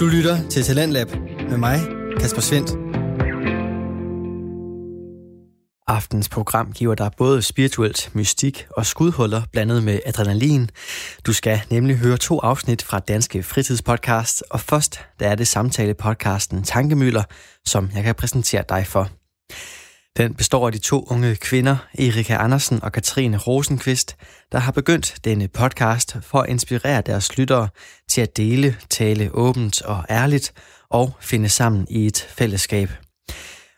Du lytter til Talentlab med mig, Kasper Svendt. Aftens program giver dig både spirituelt mystik og skudhuller blandet med adrenalin. Du skal nemlig høre to afsnit fra Danske Fritidspodcast, og først der er det samtale-podcasten Tankemøller, som jeg kan præsentere dig for. Den består af de to unge kvinder, Erika Andersen og Katrine Rosenqvist, der har begyndt denne podcast for at inspirere deres lyttere til at dele, tale åbent og ærligt og finde sammen i et fællesskab.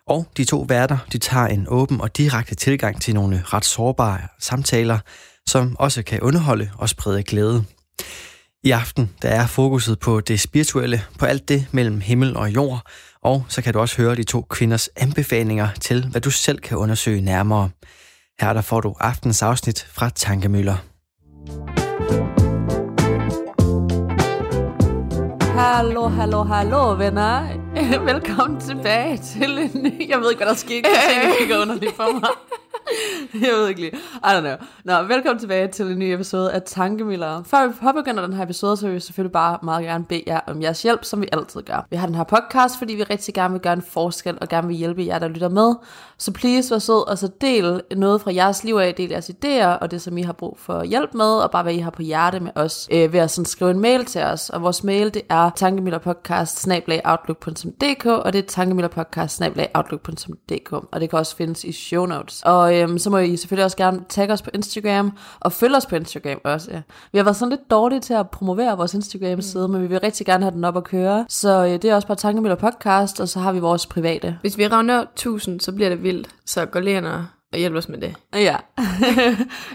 Og de to værter, de tager en åben og direkte tilgang til nogle ret sårbare samtaler, som også kan underholde og sprede glæde. I aften der er fokuset på det spirituelle, på alt det mellem himmel og jord, og så kan du også høre de to kvinders anbefalinger til, hvad du selv kan undersøge nærmere. Her der får du aftens afsnit fra Tankemøller. Hallo, hallo, hallo, venner. Velkommen tilbage til en ny... Jeg ved ikke, hvad der skete. Jeg kigger underligt for mig. Jeg ved ikke lige. I don't know. Nå, velkommen tilbage til en ny episode af Tankemiller. Før vi påbegynder den her episode, så vil vi selvfølgelig bare meget gerne bede jer om jeres hjælp, som vi altid gør. Vi har den her podcast, fordi vi rigtig gerne vil gøre en forskel, og gerne vil hjælpe jer, der lytter med. Så please, vær sød, og så del noget fra jeres liv af, del jeres idéer, og det, som I har brug for hjælp med, og bare hvad I har på hjerte med os, øh, ved at sådan skrive en mail til os. Og vores mail, det er tankemillerpodcast-outlook.dk, og det er tankemillerpodcast-outlook.dk, og det kan også findes i show notes. Og øhm, så må I selvfølgelig også gerne tagge os på Instagram, og følge os på Instagram også. Ja. Vi har været sådan lidt dårlige til at promovere vores Instagram-side, mm. men vi vil rigtig gerne have den op at køre. Så øh, det er også bare Tankemøller Podcast, og så har vi vores private. Hvis vi rammer 1000, så bliver det vildt. Så gå lige ind og og hjælp os med det. Ja.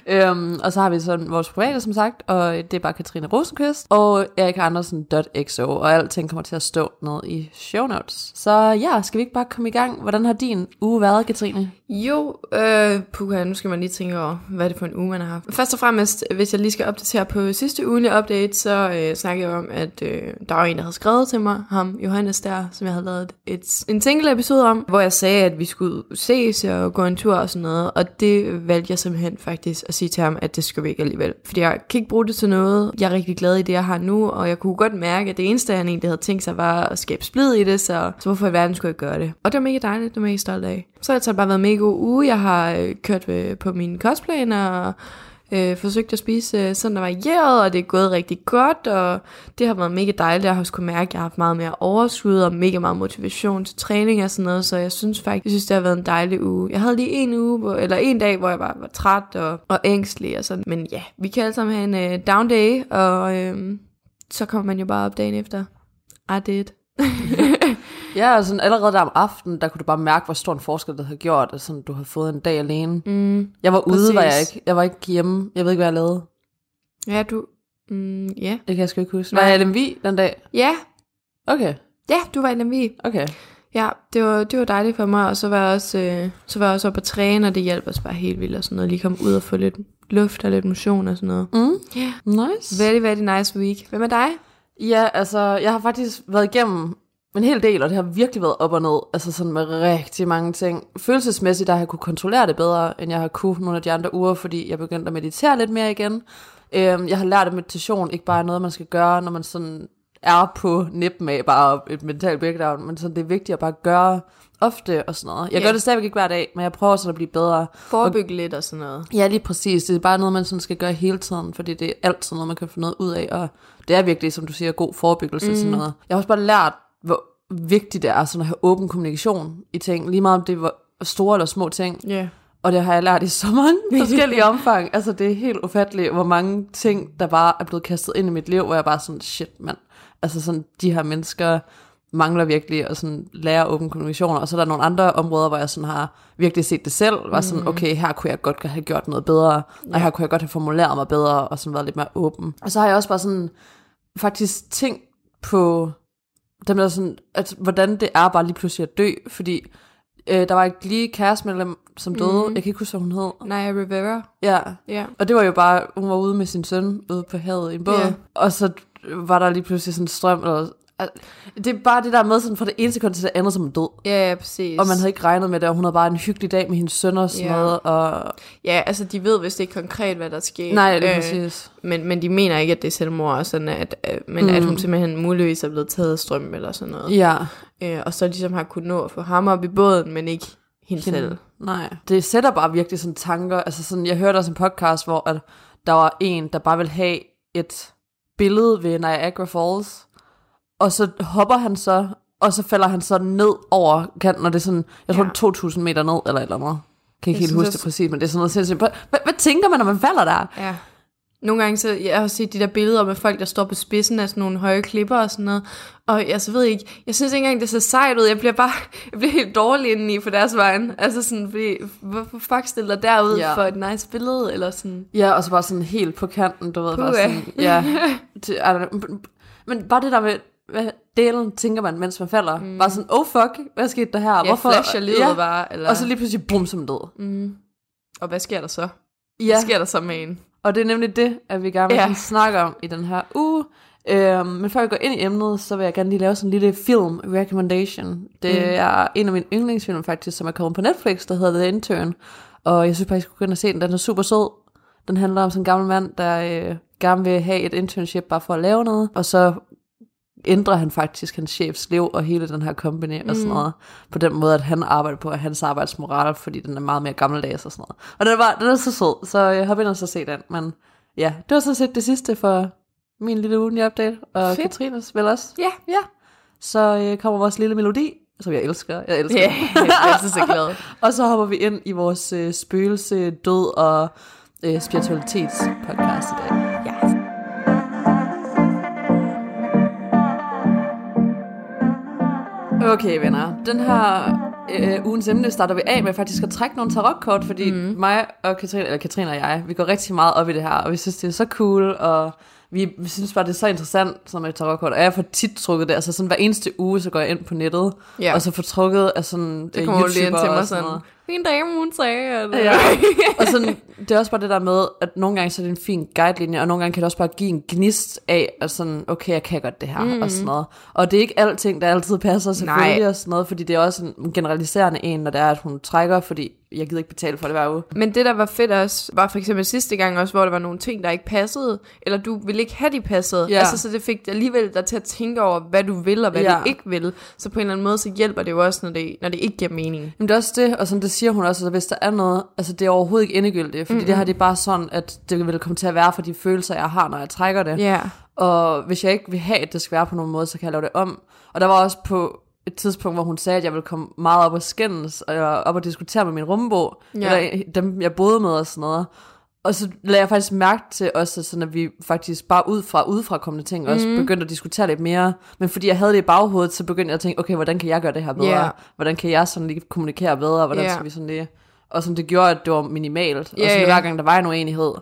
øhm, og så har vi sådan vores private, som sagt, og det er bare Katrine Rosenqvist og Erik Andersen.xo, og alting kommer til at stå ned i show notes. Så ja, skal vi ikke bare komme i gang? Hvordan har din uge været, Katrine? Jo, øh, puha, nu skal man lige tænke over, hvad er det for en uge, man har haft. Først og fremmest, hvis jeg lige skal opdatere på sidste ugenlige update, så øh, snakker jeg om, at øh, der var en, der havde skrevet til mig, ham Johannes der, som jeg havde lavet et, en single episode om, hvor jeg sagde, at vi skulle ses og gå en tur og sådan noget, og det valgte jeg simpelthen faktisk at sige til ham, at det skal vi ikke alligevel. Fordi jeg kan ikke bruge det til noget. Jeg er rigtig glad i det, jeg har nu, og jeg kunne godt mærke, at det eneste, han egentlig havde tænkt sig, var at skabe splid i det, så, så hvorfor i verden skulle jeg gøre det? Og det var mega dejligt, det var mega stolt af. Så har det bare været en mega god uge. Jeg har øh, kørt øh, på min cosplayer, og øh, forsøgt at spise øh, sådan der varieret, og det er gået rigtig godt, og det har været mega dejligt. Jeg har også kunne mærke, at jeg har haft meget mere overskud og mega meget motivation til træning og sådan noget, så jeg synes faktisk, jeg synes, det har været en dejlig uge. Jeg havde lige en uge, hvor, eller en dag, hvor jeg bare var træt og, og ængstelig og sådan, men ja, vi kan alle sammen have en øh, down day, og øh, så kommer man jo bare op dagen efter. I did. ja, og sådan allerede der om aftenen, der kunne du bare mærke, hvor stor en forskel det havde gjort, at sådan, du havde fået en dag alene. Mm, jeg var ude, præcis. var jeg ikke. Jeg var ikke hjemme. Jeg ved ikke, hvad jeg lavede. Ja, du... Mm, ja. Det kan jeg sgu ikke huske. Var jeg i Lemvi den dag? Ja. Okay. Ja, du var i Lemvi. Okay. Ja, det var, det var dejligt for mig, og så var jeg også, øh, så var jeg også oppe at træne, og det hjalp os bare helt vildt og sådan noget. Lige komme ud og få lidt luft og lidt motion og sådan noget. Mm. Yeah. Nice. Very, very nice week. Hvem er dig? Ja, altså, jeg har faktisk været igennem en hel del, og det har virkelig været op og ned, altså sådan med rigtig mange ting. Følelsesmæssigt, der har jeg kunne kontrollere det bedre, end jeg har kunne nogle af de andre uger, fordi jeg begyndte at meditere lidt mere igen. Øhm, jeg har lært, at meditation ikke bare er noget, man skal gøre, når man sådan er på nippen af bare et mentalt breakdown, men sådan, det er vigtigt at bare gøre ofte og sådan noget. Jeg yeah. gør det stadigvæk ikke hver dag, men jeg prøver sådan at blive bedre. Forebygge lidt og sådan noget. Ja, lige præcis. Det er bare noget, man sådan skal gøre hele tiden, fordi det er altid noget, man kan få noget ud af, og det er virkelig, som du siger, god forebyggelse mm. sådan noget. Jeg har også bare lært, hvor vigtigt det er sådan at have åben kommunikation i ting, lige meget om det var store eller små ting. Yeah. Og det har jeg lært i så mange forskellige omfang. Altså det er helt ufatteligt, hvor mange ting, der bare er blevet kastet ind i mit liv, hvor jeg bare sådan, shit mand. Altså sådan, de her mennesker mangler virkelig at sådan lære åben kommunikation. Og så er der nogle andre områder, hvor jeg sådan har virkelig set det selv. Var sådan, mm. okay, her kunne jeg godt have gjort noget bedre. Ja. Og her kunne jeg godt have formuleret mig bedre, og sådan været lidt mere åben. Og så har jeg også bare sådan, faktisk tænkt på det med sådan, at hvordan det er bare lige pludselig at dø, fordi øh, der var ikke lige kæreste som døde. Mm. Jeg kan ikke huske, hvad hun hed. Naya Rivera. Ja. ja. Og det var jo bare, hun var ude med sin søn ude på havet i en båd. Yeah. Og så var der lige pludselig sådan en strøm, eller det er bare det der med sådan fra det ene sekund til det andet, som er død. Ja, ja, præcis. Og man havde ikke regnet med det, og hun havde bare en hyggelig dag med hendes søn og sådan Ja. noget. Og... Ja, altså de ved vist ikke konkret, hvad der sker. Nej, det er præcis. Men, men de mener ikke, at det er selvmord, og sådan at, øh, men mm. at hun simpelthen muligvis er blevet taget af strøm eller sådan noget. Ja. Øh, og så ligesom har kunnet nå at få ham op i båden, men ikke hende selv. Nej. Det sætter bare virkelig sådan tanker. Altså sådan, jeg hørte også en podcast, hvor at der var en, der bare ville have et billede ved Niagara Falls, og så hopper han så, og så falder han så ned over kanten, og det er sådan, jeg tror, Ja. det er 2.000 meter ned, eller eller andet. Kan ikke Jeg helt huske det præcis, men det er sådan noget sindssygt. Hvad, hvad, tænker man, når man falder der? Ja. Nogle gange så, jeg har set de der billeder med folk, der står på spidsen af sådan nogle høje klipper og sådan noget. Og jeg så ved ikke, jeg synes ikke engang, det ser sejt ud. Jeg bliver bare, jeg bliver helt dårlig indeni for deres vejen. Altså sådan, fordi, hvorfor fuck stiller dig derud Ja. for et nice billede, eller sådan. Ja, og så bare sådan helt på kanten, du ved. Bare Puha. sådan, ja. Det, know. Men bare det der med, hvad delen tænker man, mens man falder. Mm. Bare sådan, oh fuck, hvad skete der her? Ja, Hvorfor? flasher livet ja. bare. Eller, Og så lige pludselig, bum, som død. mm. Og hvad sker der så? Ja, Hvad sker der så med en? og det er nemlig det, at vi gerne vil Ja. snakke om i den her uge. Øhm, men før vi går ind i emnet, så vil jeg gerne lige lave sådan en lille film recommendation. Det Mm. er en af mine yndlingsfilm faktisk, som er kommet på Netflix, der hedder The Intern. Og jeg synes faktisk, at skulle gå ind og se den. Den er super sød. Den handler om sådan en gammel mand, der øh, gerne vil have et internship bare for at lave noget. Og så ændrer han faktisk hans chefs liv og hele den her company og sådan Mm. noget. På den måde, at han arbejder på hans arbejdsmoral, fordi den er meget mere gammeldags og sådan noget. Og den er, bare, den er så sød, så jeg hop ind og så se den. Men ja, det var så set det sidste for min lille ugenlige update. Og Fedt. Katrines vel også. Ja. Ja. Så øh, kommer vores lille melodi, som jeg elsker. Jeg elsker den. jeg er så glad. og så hopper vi ind i vores øh, spøgelse, død og øh, spiritualitets podcast i dag. Okay, venner. Den her øh, ugens emne starter vi af med faktisk at trække nogle tarotkort, fordi mm. mig og Katrine, eller Katrine og jeg, vi går rigtig meget op i det her, og vi synes, det er så cool, og vi, vi synes bare, det er så interessant som et tarotkort. Og jeg får tit trukket det, altså sådan hver eneste uge, så går jeg ind på nettet, Ja. og så får trukket af sådan Det øh, kommer jo lige ind til mig sådan, noget. min dame, hun sagde, at... Ja. og sådan, det er også bare det der med, at nogle gange så er det en fin guidelinje, og nogle gange kan det også bare give en gnist af, at sådan, okay, jeg kan godt det her, mm. og sådan noget. Og det er ikke alting, der altid passer selvfølgelig, Nej. og sådan noget, fordi det er også en generaliserende en, når det er, at hun trækker, fordi jeg gider ikke betale for det hver uge. Men det, der var fedt også, var for eksempel sidste gang også, hvor der var nogle ting, der ikke passede, eller du ville ikke have, de passede. Ja. Altså, så det fik alligevel dig til at tænke over, hvad du vil, og hvad Ja. du ikke vil. Så på en eller anden måde, så hjælper det jo også, når det, når det ikke giver mening. Men det er også det, og som det siger hun også, at hvis der er noget, altså det er overhovedet ikke endegyldigt, fordi mm-hmm. det her det er bare sådan, at det vil komme til at være for de følelser, jeg har, når jeg trækker det. Ja. Og hvis jeg ikke vil have, at det skal være på nogen måde, så kan jeg lave det om. Og der var også på et tidspunkt, hvor hun sagde, at jeg ville komme meget op og skændes, og op og diskutere med min rumbo, Ja. eller dem, jeg boede med og sådan noget. Og så lagde jeg faktisk mærke til også, sådan at vi faktisk bare ud fra, udefra kommende ting også Mhm. begyndte at diskutere lidt mere. Men fordi jeg havde det i baghovedet, så begyndte jeg at tænke, okay, hvordan kan jeg gøre det her bedre? Ja. Hvordan kan jeg sådan lige kommunikere bedre? Hvordan Ja. skal vi sådan lige... Og sådan, det gjorde, at det var minimalt. Ja, og sådan, ja. hver gang der var en uenighed,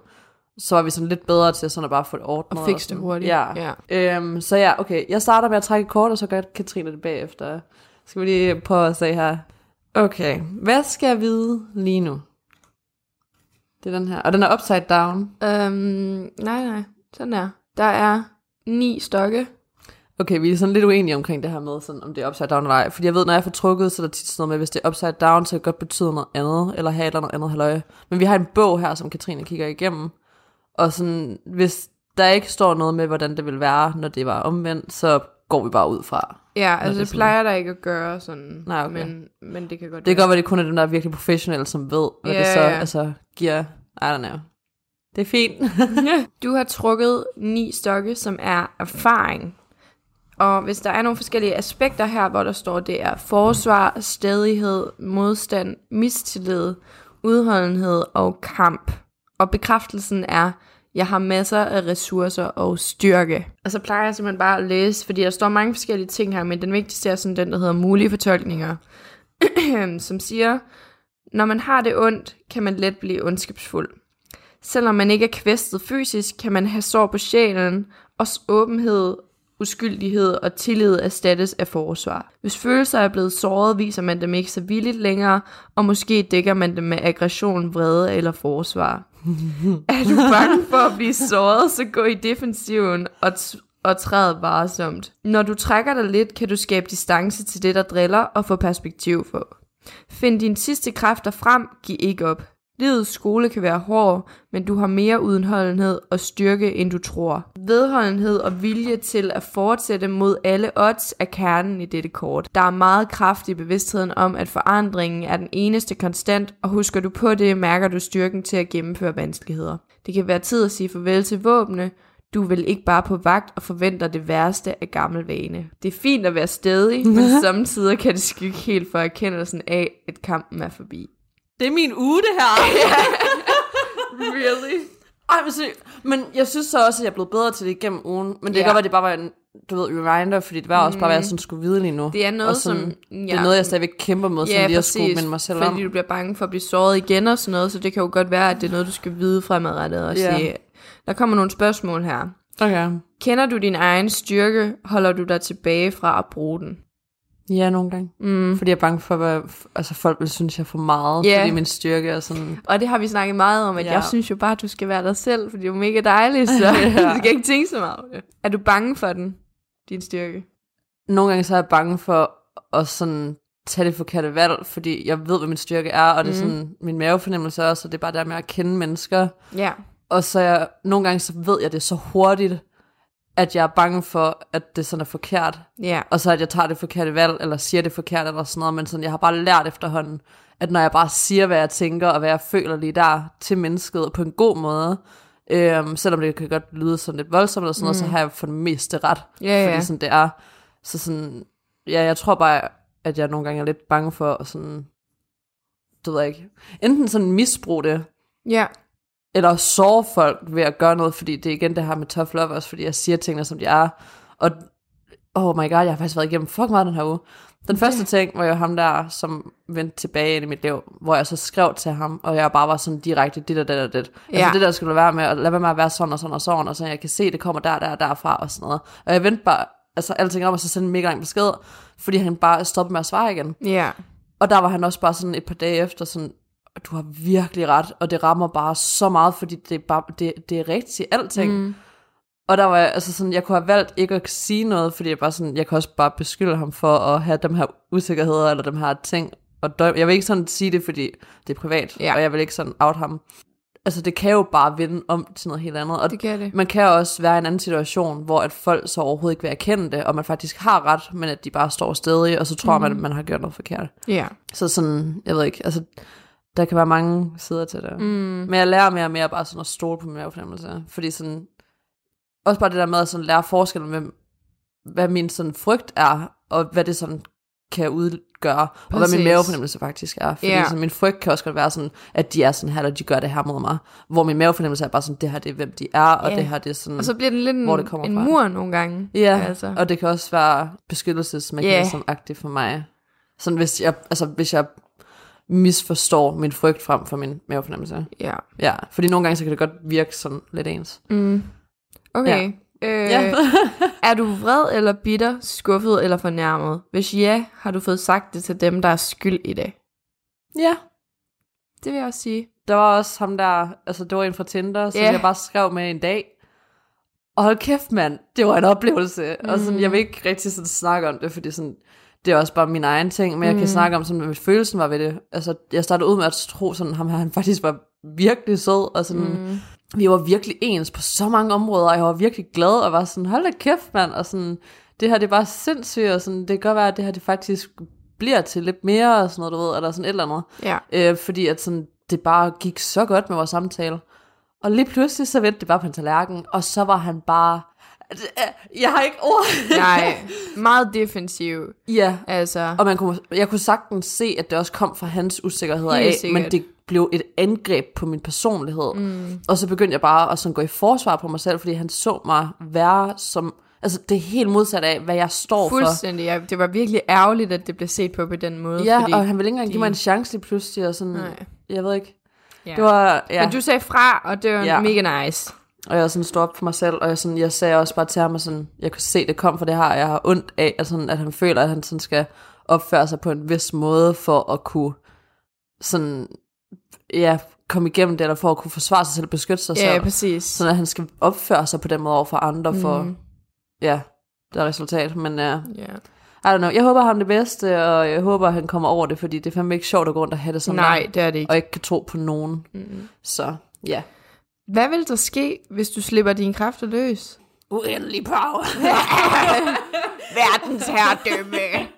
så var vi sådan lidt bedre til sådan at bare få det ordnet. Og fikse det hurtigt. Ja. Ja. Øhm, så ja, okay. Jeg starter med at trække kort, og så gør Katrine det bagefter. Skal vi lige prøve at se her. Okay, hvad skal jeg vide lige nu? Det er den her. Og den er upside down. Øhm, nej, nej. Sådan er. Der er ni stokke. Okay, vi er sådan lidt uenige omkring det her med, sådan, om det er upside down eller ej. Fordi jeg ved, når jeg får trukket, så er der tit sådan noget med, hvis det er upside down, så kan det godt betyde noget andet, eller have et eller andet andet halløj. Men vi har en bog her, som Katrine kigger igennem. Og sådan, hvis der ikke står noget med, hvordan det vil være, når det var omvendt, så går vi bare ud fra. Ja, det altså det sådan- plejer der ikke at gøre sådan. Nej, okay. men, men det kan godt Det kan godt være, det kun er dem, der er virkelig professionelle, som ved, hvad Ja, det så ja. altså, giver. I don't know. Det er fint. Du har trukket ni stokke, som er erfaring. Og hvis der er nogle forskellige aspekter her, hvor der står, det er forsvar, stadighed, modstand, mistillid, udholdenhed og kamp. Og bekræftelsen er, jeg har masser af ressourcer og styrke. Og så plejer jeg simpelthen bare at læse, fordi der står mange forskellige ting her, men den vigtigste er sådan den, der hedder mulige fortolkninger, som siger, når man har det ondt, kan man let blive ondskabsfuld. Selvom man ikke er kvæstet fysisk, kan man have sår på sjælen, og åbenhed, uskyldighed og tillid erstattes af forsvar. Hvis følelser er blevet såret, viser man dem ikke så villigt længere, og måske dækker man dem med aggression, vrede eller forsvar. er du bange for at blive såret, så gå i defensiven og, og træd varsomt. Når du trækker dig lidt, kan du skabe distance til det, der driller, og få perspektiv på. Find dine sidste kræfter frem, giv ikke op. Livets skole kan være hård, men du har mere udenholdenhed og styrke, end du tror. Vedholdenhed og vilje til at fortsætte mod alle odds er kernen i dette kort. Der er meget kraft i bevidstheden om, at forandringen er den eneste konstant, og husker du på det, mærker du styrken til at gennemføre vanskeligheder. Det kan være tid at sige farvel til våbne, du vel ikke bare på vagt og forventer det værste af gammel vane. Det er fint at være stedig, men samtidig kan det skygge helt for erkendelsen af, at kampen er forbi. Det er min uge, det her. Really? Ej, men, se, men jeg synes så også, at jeg er blevet bedre til det igennem ugen. Men det Ja. kan godt være, at det bare var en du ved, reminder, fordi det var også bare, hvad jeg sådan skulle vide lige nu. Det er noget, og sådan, som... Det er noget, jeg stadigvæk kæmper med, sådan lige at skulle minde mig selv fordi om. du bliver bange for at blive såret igen og sådan noget, så det kan jo godt være, at det er noget, du skal vide fremadrettet og Ja. sige. Der kommer nogle spørgsmål her. Okay. Kender du din egen styrke? Holder du dig tilbage fra at bruge den? Ja, nogle gange. Mm. Fordi jeg er bange for, hvad altså, folk vil synes, jeg er for meget. Ja. Fordi min styrke er sådan... Og det har vi snakket meget om, at Ja. jeg synes jo bare, at du skal være dig selv, fordi du er mega dejlig, så Ja. du skal ikke tænke så meget det. Er du bange for den, din styrke? Nogle gange så er jeg bange for at sådan tage det forkerte valg, fordi jeg ved, hvad min styrke er, og det er Mhm. sådan min mavefornemmelse også, og det er bare der med at kende mennesker. Ja. Og så jeg, nogle gange så ved jeg det så hurtigt, at jeg er bange for, at det sådan er forkert. Ja. Og så at jeg tager det forkerte valg, eller siger det forkert, eller sådan noget. Men sådan, jeg har bare lært efterhånden, at når jeg bare siger, hvad jeg tænker, og hvad jeg føler lige der til mennesket, på en god måde, øhm, selvom det kan godt lyde sådan lidt voldsomt, eller sådan noget, så har jeg for det meste ret. Mm. Ja, ja. Fordi sådan det er. Så sådan, ja, jeg tror bare, at jeg nogle gange er lidt bange for at sådan, du ved jeg ikke, enten sådan misbruge det, Ja. Eller såre folk ved at gøre noget, fordi det er igen det her med tough love også, fordi jeg siger tingene, som de er. Og oh my god, jeg har faktisk været igennem fuck meget den her uge. Den første ting var jo ham der, som vendte tilbage ind i mit liv, hvor jeg så skrev til ham, og jeg bare var sådan direkte, det der, det der, det. Altså Ja. det der skulle være med, og lad være med at være sådan og sådan og sådan, og så jeg kan se, det kommer der, der og derfra og sådan noget. Og jeg vendte bare, altså alting om, og så sendte en mega lang besked, fordi han bare stoppede med at svare igen. Ja. Og der var han også bare sådan et par dage efter sådan, du har virkelig ret, og det rammer bare så meget, fordi det er, bare, det, det er rigtigt alting. Mm. Og der var altså sådan, jeg kunne have valgt ikke at sige noget, fordi jeg bare sådan, jeg kan også bare beskylde ham for at have dem her usikkerheder, eller dem her ting. Og dø- jeg vil ikke sådan sige det, fordi det er privat, Ja. og jeg vil ikke sådan out ham. Altså det kan jo bare vende om til noget helt andet. Og Det kan det. man kan også være i en anden situation, hvor at folk så overhovedet ikke vil erkende det, og man faktisk har ret, men at de bare står stadig, og så tror mm. man, at man har gjort noget forkert. Ja. Så sådan, jeg ved ikke, altså, der kan være mange sider til det. Mm. Men jeg lærer mere og mere bare sådan at stole på min mavefornemmelse. Fordi sådan, også bare det der med at sådan lære forskellen med, hvad min sådan frygt er, og hvad det sådan kan udgøre, og hvad Præcis. min mavefornemmelse faktisk er. Fordi Ja. sådan, min frygt kan også godt være sådan, at de er sådan her, eller de gør det her mod mig. Hvor min mavefornemmelse er bare sådan, det her det er, hvem de er, og Ja. det her det er sådan... Og så bliver den lidt en, Hvor det kommer en fra. mur nogle gange. Ja, Altså. og det kan også være beskyttelsesmekanism-agtigt for mig. Sådan hvis jeg, altså, hvis jeg misforstår min frygt frem for min mavefornemmelse. Ja. Ja, fordi nogle gange så kan det godt virke sådan lidt ens. Mm. Okay. Ja. Øh, Ja. er du vred eller bitter, skuffet eller fornærmet? Hvis ja, har du fået sagt det til dem, der er skyld i det? ja, Det vil jeg også sige. der var også ham der, altså det var en fra Tinder, som Ja. jeg bare skrev med en dag. Og hold kæft mand, det var en oplevelse. Mm. Og sådan, jeg vil ikke rigtig sådan snakke om det, fordi sådan, det er også bare min egen ting, men jeg kan snakke om sådan, hvad følelsen var ved det. Altså, jeg startede ud med at tro sådan, ham her, han faktisk var virkelig sød, og sådan, mm. vi var virkelig ens på så mange områder, og jeg var virkelig glad, og var sådan, hold da kæft mand, og sådan, det her det er bare sindssygt, og sådan, det kan godt være, at det her det faktisk bliver til lidt mere, og sådan noget, du ved, eller sådan et eller andet. Ja. Øh, fordi at sådan, det bare gik så godt med vores samtale. Og lige pludselig så vendte det bare på en tallerken, og så var han bare... Jeg har ikke ord. Nej, meget defensiv. ja, Altså, og man kunne, jeg kunne sagtens se, at det også kom fra hans usikkerheder Helt af, sikkert. men det blev et angreb på min personlighed. Mm. Og så begyndte jeg bare at sådan gå i forsvar på mig selv, fordi han så mig være som... Altså, det er helt modsat af, hvad jeg står for. fuldstændig. Ja, det var virkelig ærgerligt, at det blev set på på den måde. Ja, fordi, og han ville ikke engang de- give mig en chance lige pludselig, og sådan... Nej. Jeg ved ikke. ja. Det var... Ja. Men du sagde fra, og det var Ja. ja. mega nice. Og jeg sådan stod op for mig selv, og jeg, sådan, jeg sagde også bare til ham, at sådan, jeg kunne se, det kom fra det her, og jeg har ondt af, at, sådan, at han føler, at han sådan skal opføre sig på en vis måde, for at kunne sådan, ja, komme igennem det, eller for at kunne forsvare sig selv, beskytte sig Ja, selv. præcis. Sådan at han skal opføre sig på den måde over for andre, for, ja, der er resultat. Men uh, Ja. I don't know. Jeg håber ham det bedste, og jeg håber, han kommer over det, fordi det er fandme ikke sjovt at gå rundt og have det sådan Nej, der, det er det ikke. og ikke kan tro på nogen. Mm. Så ja. Hvad vil der ske, hvis du slipper dine kræfter løs? Uendelig power. Verdens herredømme.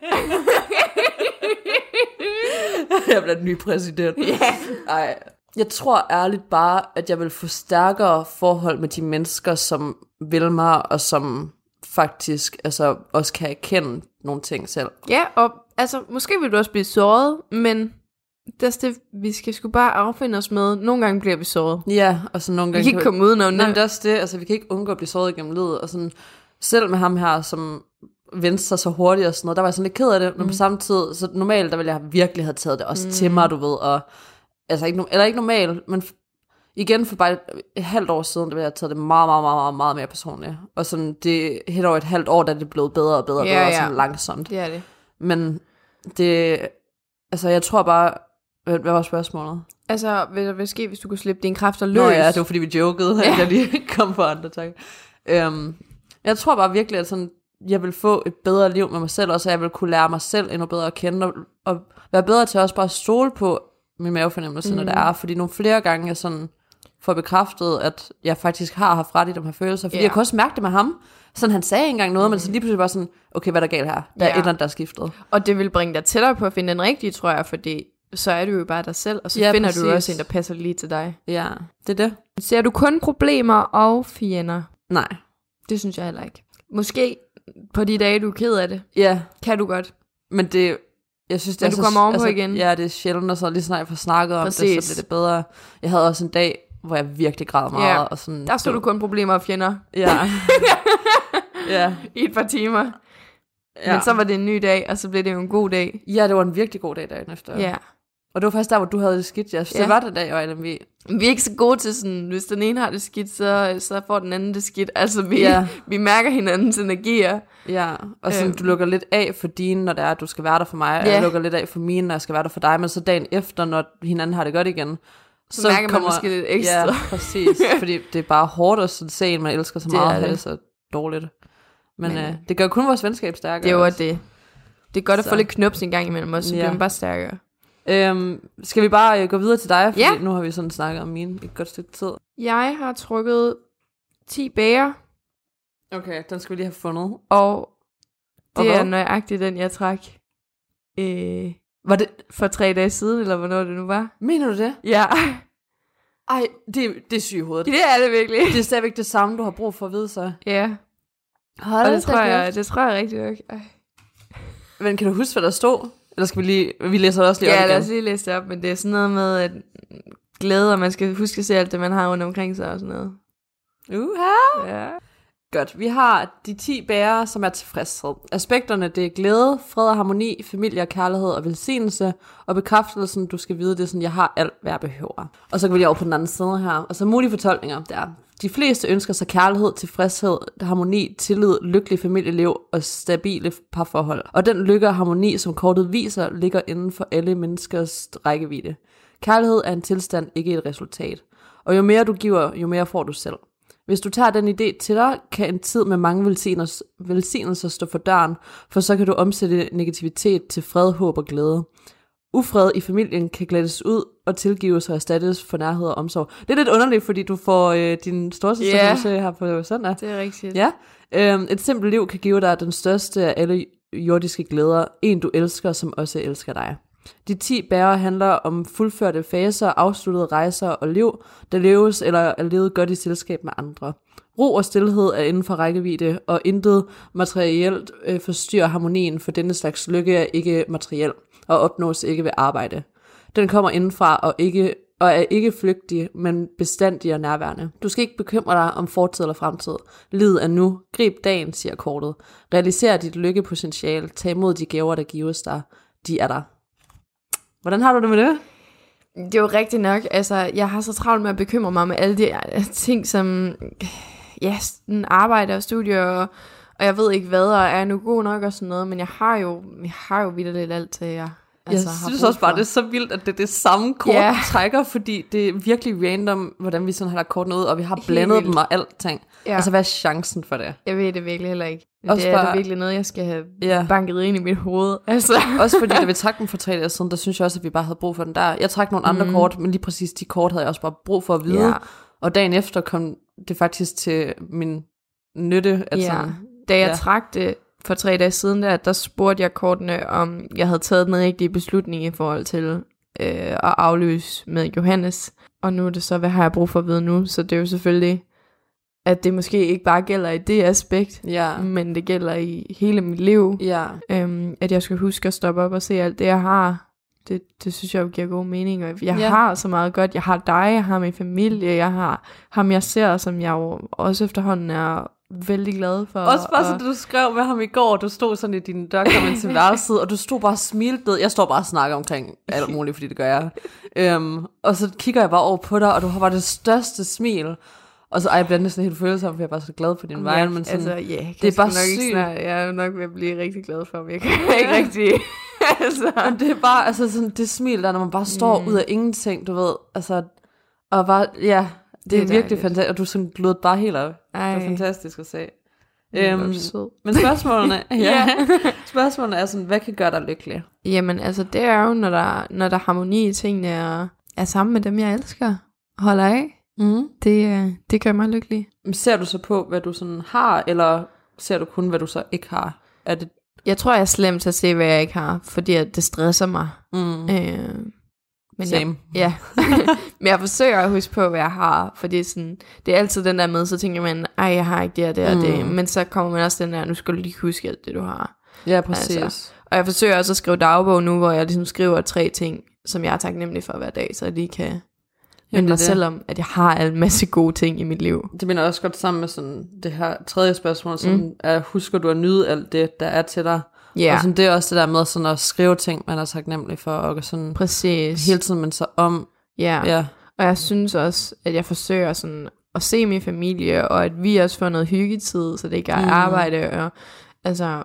jeg bliver den nye præsident. Ja. Ej, jeg tror ærligt bare, at jeg vil få stærkere forhold med de mennesker, som vil mig, og som faktisk altså, også kan erkende nogle ting selv. ja, og altså, måske vil du også blive såret, men det er det, vi skal sgu bare affinde os med. Nogle gange bliver vi såret. Ja, og så nogle Vi gange... kan ikke komme udenom Nej, men det. det er også det, altså vi kan ikke undgå at blive såret gennem livet, og sådan, selv med ham her, som vendte sig så hurtigt og sådan noget, der var jeg sådan lidt ked af det, men Mm. på samme tid, så normalt, der ville jeg virkelig have taget det også mm. til mig, du ved, og altså ikke, eller ikke normalt, men igen for bare et, et halvt år siden, der ville jeg have taget det meget, meget, meget, meget, meget mere personligt, og sådan, det helt over et halvt år, der er det blevet bedre og bedre og Ja, bedre, ja. sådan langsomt, Det er det. men det, altså jeg tror bare, hvad, hvad var spørgsmålet? Altså, hvad der vil ske, hvis du kunne slippe dine kræfter løs? Nå ja, det var fordi vi jokede, at jeg lige kom på andre tanker. Øhm, jeg tror bare virkelig, at sådan, jeg vil få et bedre liv med mig selv, og så jeg vil kunne lære mig selv endnu bedre at kende, og, og være bedre til også bare at stole på min mavefornemmelse, mm. når det er, fordi nogle flere gange jeg sådan får bekræftet, at jeg faktisk har haft ret i de her følelser, fordi Ja. jeg kunne også mærke det med ham, sådan han sagde engang noget, mm. men så lige pludselig var sådan, okay, hvad er der galt her? Der er Ja. et eller andet, der er skiftet. Og det vil bringe dig tættere på at finde den rigtige, tror jeg, fordi så er du jo bare dig selv, og så Ja, finder du præcis. også en, der passer lige til dig. Ja, det er det. Ser du kun problemer og fjender? Nej. Det synes jeg heller ikke. Måske på de dage, du er ked af det, Ja, kan du godt. Men det, jeg synes, det Men er du så, kommer ovenpå igen. Ja, det er sjældent, og så lige snart jeg får snakket om det, Præcis. så bliver det bedre. Jeg havde også en dag, hvor jeg virkelig græd meget. Ja, og sådan, Der stod du kun problemer og fjender Ja. ja. i et par timer. Ja. Men så var det en ny dag, og så blev det jo en god dag. Ja, det var en virkelig god dag dagen efter. Ja. Og det var faktisk der, hvor du havde det skidt. Jeg synes, Ja. det var jeg var i LMV. Vi er ikke så gode til sådan, hvis den ene har det skidt, så, så får den anden det skidt. Altså, vi, Ja. vi mærker hinandens energier. Ja, og sådan, Øhm. du lukker lidt af for dine, når det er, at du skal være der for mig, og Ja. jeg lukker lidt af for mine, når jeg skal være der for dig, men så dagen efter, når hinanden har det godt igen, Så, mærker man måske lidt ekstra. Ja, præcis, fordi det er bare hårdt at sådan se en, man elsker så Det meget, er og det. det så dårligt. Men, Men, øh, det gør kun vores venskab stærkere. Det er jo også. det. Det er godt at Så. få lidt knups en gang imellem også, så Ja. bliver man bare stærkere. Øhm, skal vi bare øh, gå videre til dig, fordi Ja. nu har vi sådan snakket om mine et godt stykke tid. Jeg har trukket 10 bager, Okay, den skal vi lige have fundet. og Og det er hvad? nøjagtigt den, jeg trak øh, Var det, for tre dage siden, eller hvornår det nu var. mener du det? Ja, Ej, det, det er sygt i hovedet. det er det virkelig. Det er stadigvæk det samme, du har brug for at vide så. Ja, Hold og det da tror, jeg, det tror jeg rigtig nok. Ej. Men kan du huske, hvad der stod? Eller skal vi lige... Vi læser det også lige Ja, op lad igen. os lige læse det op, men det er sådan noget med, at glæde, og man skal huske at se alt det, man har rundt omkring sig og sådan noget. Uha. Ja. Godt, vi har de 10 bærere, som er tilfredshed. Aspekterne, det er glæde, fred og harmoni, familie og kærlighed og velsignelse, og bekræftelsen, du skal vide, det er sådan, jeg har alt, hvad jeg behøver. Og så går vi lige over på den anden side her. Og så mulige fortolkninger, det er, de fleste ønsker sig kærlighed, tilfredshed, harmoni, tillid, lykkelig familieliv og stabile parforhold. Og den lykke og harmoni, som kortet viser, ligger inden for alle menneskers rækkevidde. Kærlighed er en tilstand, ikke et resultat. Og jo mere du giver, jo mere får du selv. Hvis du tager den idé til dig, kan en tid med mange velsignelser, stå for døren, for så kan du omsætte negativitet til fred, håb og glæde. Ufred i familien kan glædes ud og tilgives og erstattes for nærhed og omsorg. Det er lidt underligt, fordi du får øh, din storsøster yeah. se her på søndag. Det er rigtigt. Ja, øhm, et simpelt liv kan give dig den største af alle jordiske glæder, en du elsker, som også elsker dig. De 10 bærer handler om fuldførte faser, afsluttede rejser og liv, der leves eller er levet godt i selskab med andre. Ro og stillhed er inden for rækkevidde, og intet materielt øh, forstyrrer harmonien, for denne slags lykke er ikke materiel og opnås ikke ved arbejde. Den kommer indenfra og, ikke, og er ikke flygtig, men bestandig og nærværende. Du skal ikke bekymre dig om fortid eller fremtid. Lid er nu. Grib dagen, siger kortet. Realiser dit lykkepotentiale. Tag imod de gaver, der gives dig. De er der. Hvordan har du det med det? Det er jo rigtigt nok. Altså, jeg har så travlt med at bekymre mig med alle de øh, ting, som ja, sådan arbejde og studier, og, og jeg ved ikke hvad, og er jeg nu god nok og sådan noget, men jeg har jo, jeg har jo vildt lidt alt til jer. Altså, jeg synes også bare, det er så vildt, at det er det samme kort, yeah. vi trækker, fordi det er virkelig random, hvordan vi sådan har lagt kortene ud, og vi har blandet dem og alting. Ja. Altså, hvad er chancen for det? Jeg ved det virkelig heller ikke. Også det er bare, det virkelig noget, jeg skal have ja. banket ind i mit hoved. Altså. også fordi, da vi trak dem for tre dage siden, der synes jeg også, at vi bare havde brug for den der. Jeg trak nogle andre mm. kort, men lige præcis de kort havde jeg også bare brug for at vide. Ja. Og dagen efter kom det faktisk til min nytte. At ja. Da jeg ja. trak det for tre dage siden, der, der spurgte jeg kortene, om jeg havde taget den rigtige beslutning i forhold til øh, at afløse med Johannes. Og nu er det så, hvad har jeg brug for at vide nu? Så det er jo selvfølgelig, at det måske ikke bare gælder i det aspekt, ja. men det gælder i hele mit liv. Ja. Øhm, at jeg skal huske at stoppe op og se alt det, jeg har. Det, det synes jeg jo giver god mening. Og jeg ja. har så meget godt. Jeg har dig, jeg har min familie, jeg har ham, jeg ser, som jeg jo også efterhånden er vældig glad for. Også bare så, du skrev med ham i går, du stod sådan i din dørkammer til værelset, og du stod bare og smilte. Jeg står bare og snakker omkring alt muligt, fordi det gør jeg. Um, og så kigger jeg bare over på dig, og du har bare det største smil. Og så ej, jeg bliver næsten helt følsom, for jeg er bare så glad på din vej. Men sådan, altså, yeah, det er bare nok sygt. Snart, jeg er nok ved at blive rigtig glad for, men jeg kan ikke rigtig... altså. Men det er bare altså, sådan, det smil der, når man bare står mm. ud af ingenting, du ved. Altså, og bare, ja, det, det er, er virkelig fantastisk, og du sådan glødet bare helt op. Ej. Det er fantastisk at se. Øhm, men spørgsmålene, ja, spørgsmålene er sådan, hvad kan gøre dig lykkelig? Jamen altså, det er jo, når der, når der er harmoni i tingene, er, er sammen med dem, jeg elsker, holder af. Mm. Det, øh, det gør mig lykkelig. Men ser du så på, hvad du sådan har, eller ser du kun, hvad du så ikke har? Er det... Jeg tror, jeg er slem til at se, hvad jeg ikke har, fordi det stresser mig. Mm. Øh, men Same. Jeg, ja, men jeg forsøger at huske på, hvad jeg har, for det er, sådan, det er altid den der med, så tænker man, ej, jeg har ikke det og det og mm. det, men så kommer man også den der, nu skal du lige huske alt det, du har. Ja, præcis. Altså. Og jeg forsøger også at skrive dagbog nu, hvor jeg ligesom skriver tre ting, som jeg er taknemmelig for hver dag, så jeg lige kan minde mig selv om, at jeg har en masse gode ting i mit liv. Det minder også godt sammen med sådan det her tredje spørgsmål, som mm. er, husker du at nyde alt det, der er til dig? Yeah. Og sådan, det er også det der med sådan at skrive ting, man er taknemmelig for, og sådan Præcis. hele tiden man så om. Ja. ja, og jeg synes også, at jeg forsøger sådan at se min familie, og at vi også får noget hyggetid, så det ikke er mm. arbejde, og altså,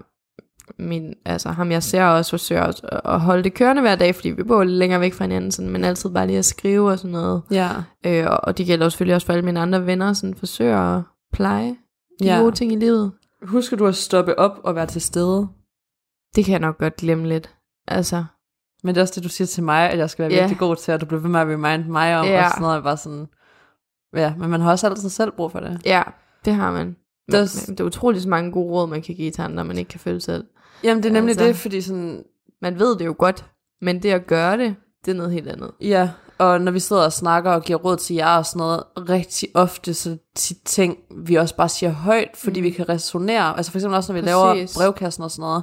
min, altså ham jeg ser også forsøger at, at holde det kørende hver dag, fordi vi bor længere væk fra hinanden, sådan, men altid bare lige at skrive og sådan noget. Ja. Øh, og, og det gælder selvfølgelig også for alle mine andre venner, sådan forsøger at pleje de ja. gode ting i livet. Husker du at stoppe op og være til stede? Det kan jeg nok godt glemme lidt. Altså. Men det er også det, du siger til mig, at jeg skal være yeah. virkelig god til, at du bliver ved med at remind mig om, yeah. og sådan noget, bare sådan, ja, men man har også altid selv brug for det. Ja, det har man. Det er, det er utroligt så mange gode råd, man kan give til andre, man ikke kan føle selv. Jamen, det er nemlig altså, det, fordi sådan... Man ved det jo godt, men det at gøre det, det er noget helt andet. Ja, og når vi sidder og snakker og giver råd til jer og sådan noget, rigtig ofte så tit ting, vi også bare siger højt, fordi mm. vi kan resonere. Altså for eksempel også, når vi Præcis. laver brevkassen og sådan noget.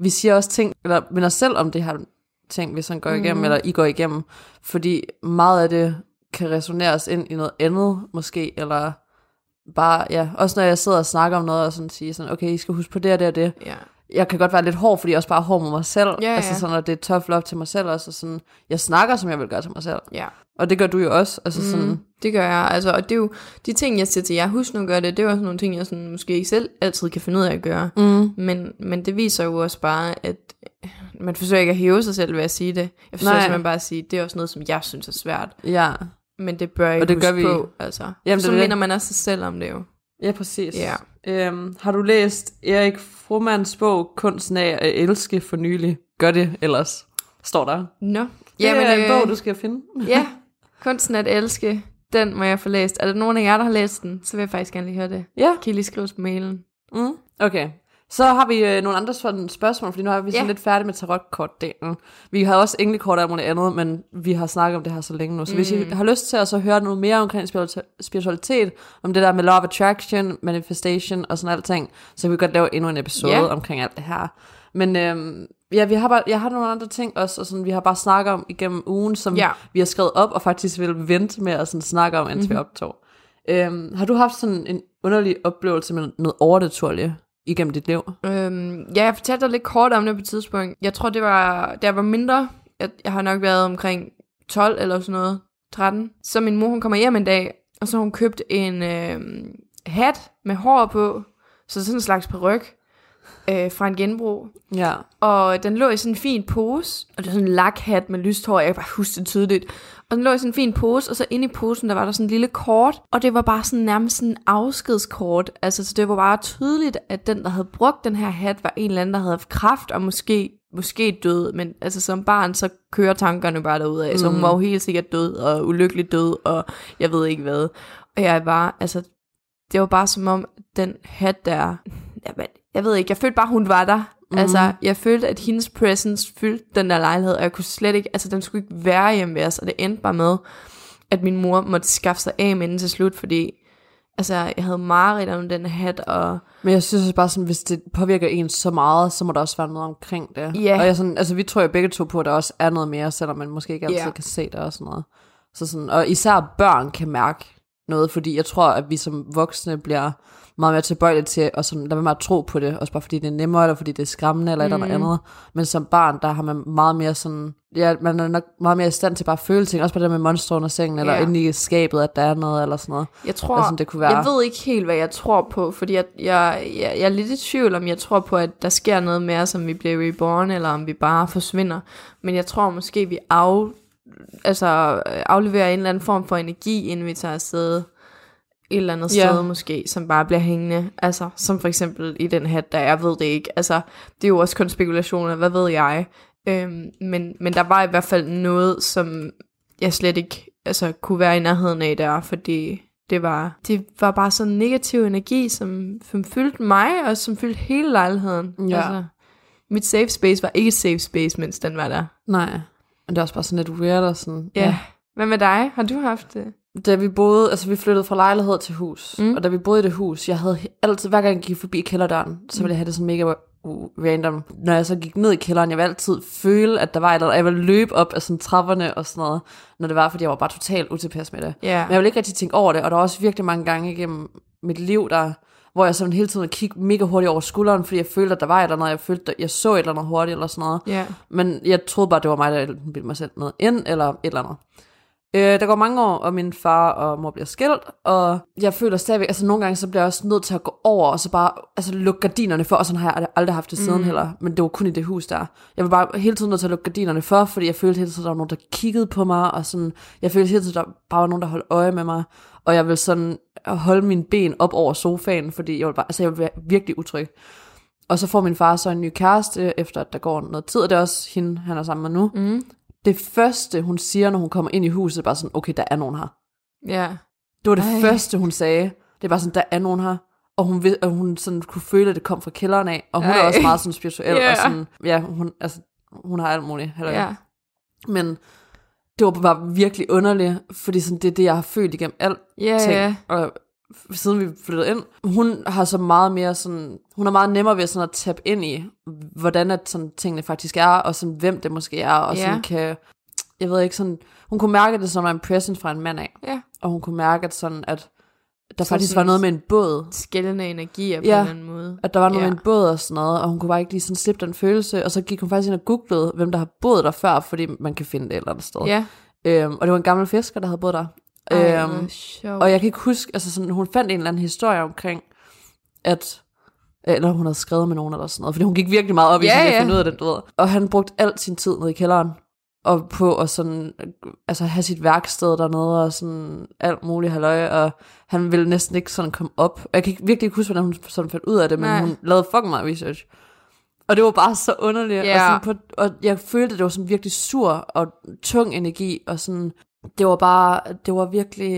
Vi siger også ting, eller minder selv om det her ting, vi sådan går igennem, mm. eller I går igennem. Fordi meget af det kan resoneres ind i noget andet, måske, eller bare, ja, også når jeg sidder og snakker om noget, og sådan siger sådan, okay, I skal huske på det og det og det. Ja jeg kan godt være lidt hård, fordi jeg også bare er hård med mig selv. Ja, ja. Altså sådan, at det er tough love til mig selv også. Og sådan, jeg snakker, som jeg vil gøre til mig selv. Ja. Og det gør du jo også. Altså mm, sådan. Det gør jeg. Altså, og det er jo de ting, jeg siger til jer, husk nu at gøre det, det er jo også nogle ting, jeg sådan, måske ikke selv altid kan finde ud af at gøre. Mm. Men, men det viser jo også bare, at man forsøger ikke at hæve sig selv ved at sige det. Jeg forsøger Nej. simpelthen bare at sige, det er også noget, som jeg synes er svært. Ja. Men det bør jeg og det gør vi. på. Altså. Jamen, så minder man også sig selv om det jo. Ja, præcis. Ja. Øhm, har du læst Erik Frommans bog Kunsten af at elske for nylig? Gør det ellers, står der. Nå. Det Jamen, er en øh, bog, du skal finde. ja, Kunsten at elske, den må jeg få læst. Er der nogen af jer, der har læst den, så vil jeg faktisk gerne lige høre det. Ja. Kan I lige skrive på mailen? Mm. Okay, så har vi øh, nogle andre sådan spørgsmål, fordi nu er vi sådan yeah. lidt færdige med tarotkortdelen. Vi har også englekort og alt andet, men vi har snakket om det her så længe nu. Så mm. hvis I mm. har lyst til at så høre noget mere omkring spiritualitet, om det der med law of attraction, manifestation og sådan alting, så kan vi godt lave endnu en episode yeah. omkring alt det her. Men øhm, ja, vi har bare, jeg har nogle andre ting også, og sådan, vi har bare snakket om igennem ugen, som yeah. vi har skrevet op, og faktisk vil vente med at sådan, snakke om, indtil mm-hmm. vi optog. Øhm, har du haft sådan en underlig oplevelse med noget overnaturligt? Igennem dit liv? Øhm, ja, jeg fortalte dig lidt kort om det på et tidspunkt. Jeg tror, det var, da jeg var mindre. Jeg, jeg har nok været omkring 12 eller sådan noget. 13. Så min mor, hun kommer hjem en dag, og så har hun købt en øh, hat med hår på. Så sådan en slags peruk. øh, fra en genbrug. Ja. Og den lå i sådan en fin pose, og det var sådan en lakhat med lyst hår, jeg kan bare huske det tydeligt. Og den lå i sådan en fin pose, og så inde i posen, der var der sådan en lille kort, og det var bare sådan nærmest sådan en afskedskort. Altså, så det var bare tydeligt, at den, der havde brugt den her hat, var en eller anden, der havde haft kraft, og måske, måske død. Men altså, som barn, så kører tankerne bare derud af. Mm. Så hun var jo helt sikkert død, og ulykkelig død, og jeg ved ikke hvad. Og jeg var, altså, det var bare som om, den hat der, jeg, jeg ved ikke, jeg følte bare, hun var der. Mm. Altså, jeg følte, at hendes presence fyldte den der lejlighed, og jeg kunne slet ikke, altså den skulle ikke være hjemme ved os, og det endte bare med, at min mor måtte skaffe sig af med den til slut, fordi altså, jeg havde mareridt om den hat, og Men jeg synes også bare sådan, hvis det påvirker en så meget, så må der også være noget omkring det. Ja. Og jeg sådan, altså vi tror jo begge to på, at der også er noget mere, selvom man måske ikke altid Ja. kan se det og sådan noget. Så sådan, og især børn kan mærke noget, fordi jeg tror, at vi som voksne bliver meget mere tilbøjelige til at sådan, være med at tro på det, også bare fordi det er nemmere, eller fordi det er skræmmende, eller et eller andet. Men som barn, der har man meget mere sådan, ja, man er nok meget mere i stand til bare at føle ting, også på det med monster under sengen, eller Ja. inde i skabet, at der er noget, eller sådan noget. jeg tror, Altså, det kunne være- jeg ved ikke helt, hvad jeg tror på, fordi jeg, jeg, jeg, jeg er lidt i tvivl om, jeg tror på, at der sker noget mere, som vi bliver reborn, eller om vi bare forsvinder. Men jeg tror måske, vi af, altså, afleverer en eller anden form for energi, inden vi tager afsted et eller andet sted måske, som bare bliver hængende. Altså, som for eksempel i den hat, der jeg ved det ikke. Altså, det er jo også kun spekulationer, hvad ved jeg. Øhm, men, men der var i hvert fald noget, som jeg slet ikke altså, kunne være i nærheden af der, fordi det var, det var bare sådan en negativ energi, som, som fyldte mig, og som fyldte hele lejligheden. Ja. Altså, mit safe space var ikke et safe space, mens den var der. Nej. Men det er også bare sådan lidt weird og sådan. Ja. ja. Hvad med dig? Har du haft det? Da vi boede, altså vi flyttede fra lejlighed til hus, Mm. mm. og da vi boede i det hus, jeg havde altid, hver gang jeg gik forbi kælderdøren, så ville jeg have det sådan mega random. Når jeg så gik ned i kælderen, jeg ville altid føle, at der var et eller andet, jeg ville løbe op af sådan trapperne og sådan noget, når det var, fordi jeg var bare totalt utilpas med det. Ja. Men jeg ville ikke rigtig tænke over det, og der var også virkelig mange gange igennem mit liv, der, hvor jeg sådan hele tiden kiggede mega hurtigt over skulderen, fordi jeg følte, at der var et eller andet, jeg følte, at jeg så et eller andet hurtigt eller sådan noget. Ja. Men jeg troede bare, det var mig, der bildte mig selv noget ind, eller et eller andet. Øh, der går mange år, og min far og mor bliver skilt, og jeg føler stadigvæk, altså nogle gange, så bliver jeg også nødt til at gå over, og så bare altså, lukke gardinerne for, og sådan har jeg aldrig haft det siden mm. heller, men det var kun i det hus der. Jeg var bare hele tiden nødt til at lukke gardinerne for, fordi jeg følte hele tiden, der var nogen, der kiggede på mig, og sådan, jeg følte hele tiden, at der bare var nogen, der holdt øje med mig, og jeg ville sådan holde mine ben op over sofaen, fordi jeg ville bare, altså jeg ville være virkelig utryg. Og så får min far så en ny kæreste, efter at der går noget tid, og det er også hende, han er sammen med nu. Mm. Det første, hun siger, når hun kommer ind i huset, er bare sådan, okay, der er nogen her. Ja. Det var det Ej. Første, hun sagde. Det bare sådan, der er nogen her. Og hun, ved, og hun sådan kunne føle, at det kom fra kælderen af. Og hun Ej. er også meget sådan spirituel. Ja. Og sådan, ja, hun, altså, hun har alt muligt. Heller. Ja. Men det var bare virkelig underligt, fordi sådan, det er det, jeg har følt igennem alt Ja, ting. ja. Og siden vi flyttede ind, hun har så meget mere sådan, hun er meget nemmere ved sådan at tabe ind i, hvordan at sådan tingene faktisk er, og sådan, hvem det måske er, og sådan Ja. kan, jeg ved ikke sådan, hun kunne mærke det som en present fra en mand af, Ja. og hun kunne mærke, at sådan, at der Så faktisk sådan- var noget med en båd, Skældende energier på Ja. en anden måde. at der var noget Ja. med en båd og sådan noget, og hun kunne bare ikke lige sådan slippe den følelse, og så gik hun faktisk ind og googlede, hvem der har boet der før, fordi man kan finde det et eller andet sted. Ja. Øhm, og det var en gammel fisker, der havde boet der. Ej, Øhm, sjovt. og jeg kan ikke huske, altså sådan, hun fandt en eller anden historie omkring, at eller hun havde skrevet med nogen eller sådan noget, fordi hun gik virkelig meget op i Ja, sådan, at ja. finde ud af den, du ved. Og han brugte al sin tid nede i kælderen, og på at sådan, altså have sit værksted dernede, og sådan alt muligt halløj, og han ville næsten ikke sådan komme op. Jeg kan ikke, virkelig ikke huske, hvordan hun sådan fandt ud af det, men Nej. hun lavede fucking meget research. Og det var bare så underligt, Ja. og, sådan på, og jeg følte, at det var sådan virkelig sur og tung energi, og sådan, det var bare, det var virkelig,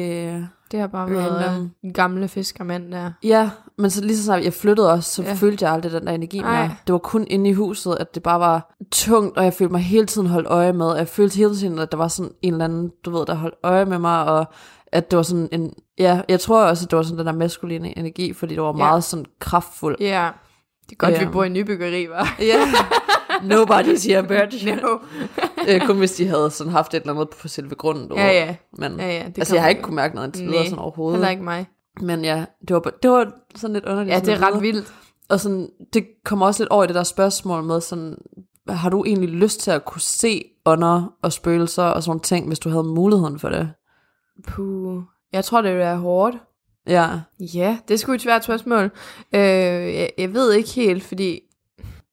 Det har bare været en gamle fiskermand der. Ja, men så lige så snart jeg flyttede også, så Ja. følte jeg aldrig den der energi Ej. mere. Det var kun inde i huset, at det bare var tungt, og jeg følte mig hele tiden holdt øje med. Jeg følte hele tiden, at der var sådan en eller anden, du ved, der holdt øje med mig, og at det var sådan en, ja, jeg tror også, at det var sådan den der maskuline energi, fordi det var Ja. meget sådan kraftfuld. Ja. Det er godt, Ja. vi bor i nybyggeri, var. Ja, nobody's here, bitch. no. øh, kun hvis de havde sådan haft et eller andet på selve grunden. Du Ja, ja. Men, Ja, ja. Det altså, jeg har ikke kunne mærke noget indtil videre sådan overhovedet. Heller ikke mig. Men ja, det var, det var sådan lidt underligt. Ja, det er ret vildt. Og sådan, det kommer også lidt over i det der spørgsmål med sådan, har du egentlig lyst til at kunne se ånder og spøgelser og sådan ting, hvis du havde muligheden for det? Puh. Jeg tror, det ville være hårdt. Ja. Ja, det er sgu et svært spørgsmål. Øh, jeg, jeg ved ikke helt, fordi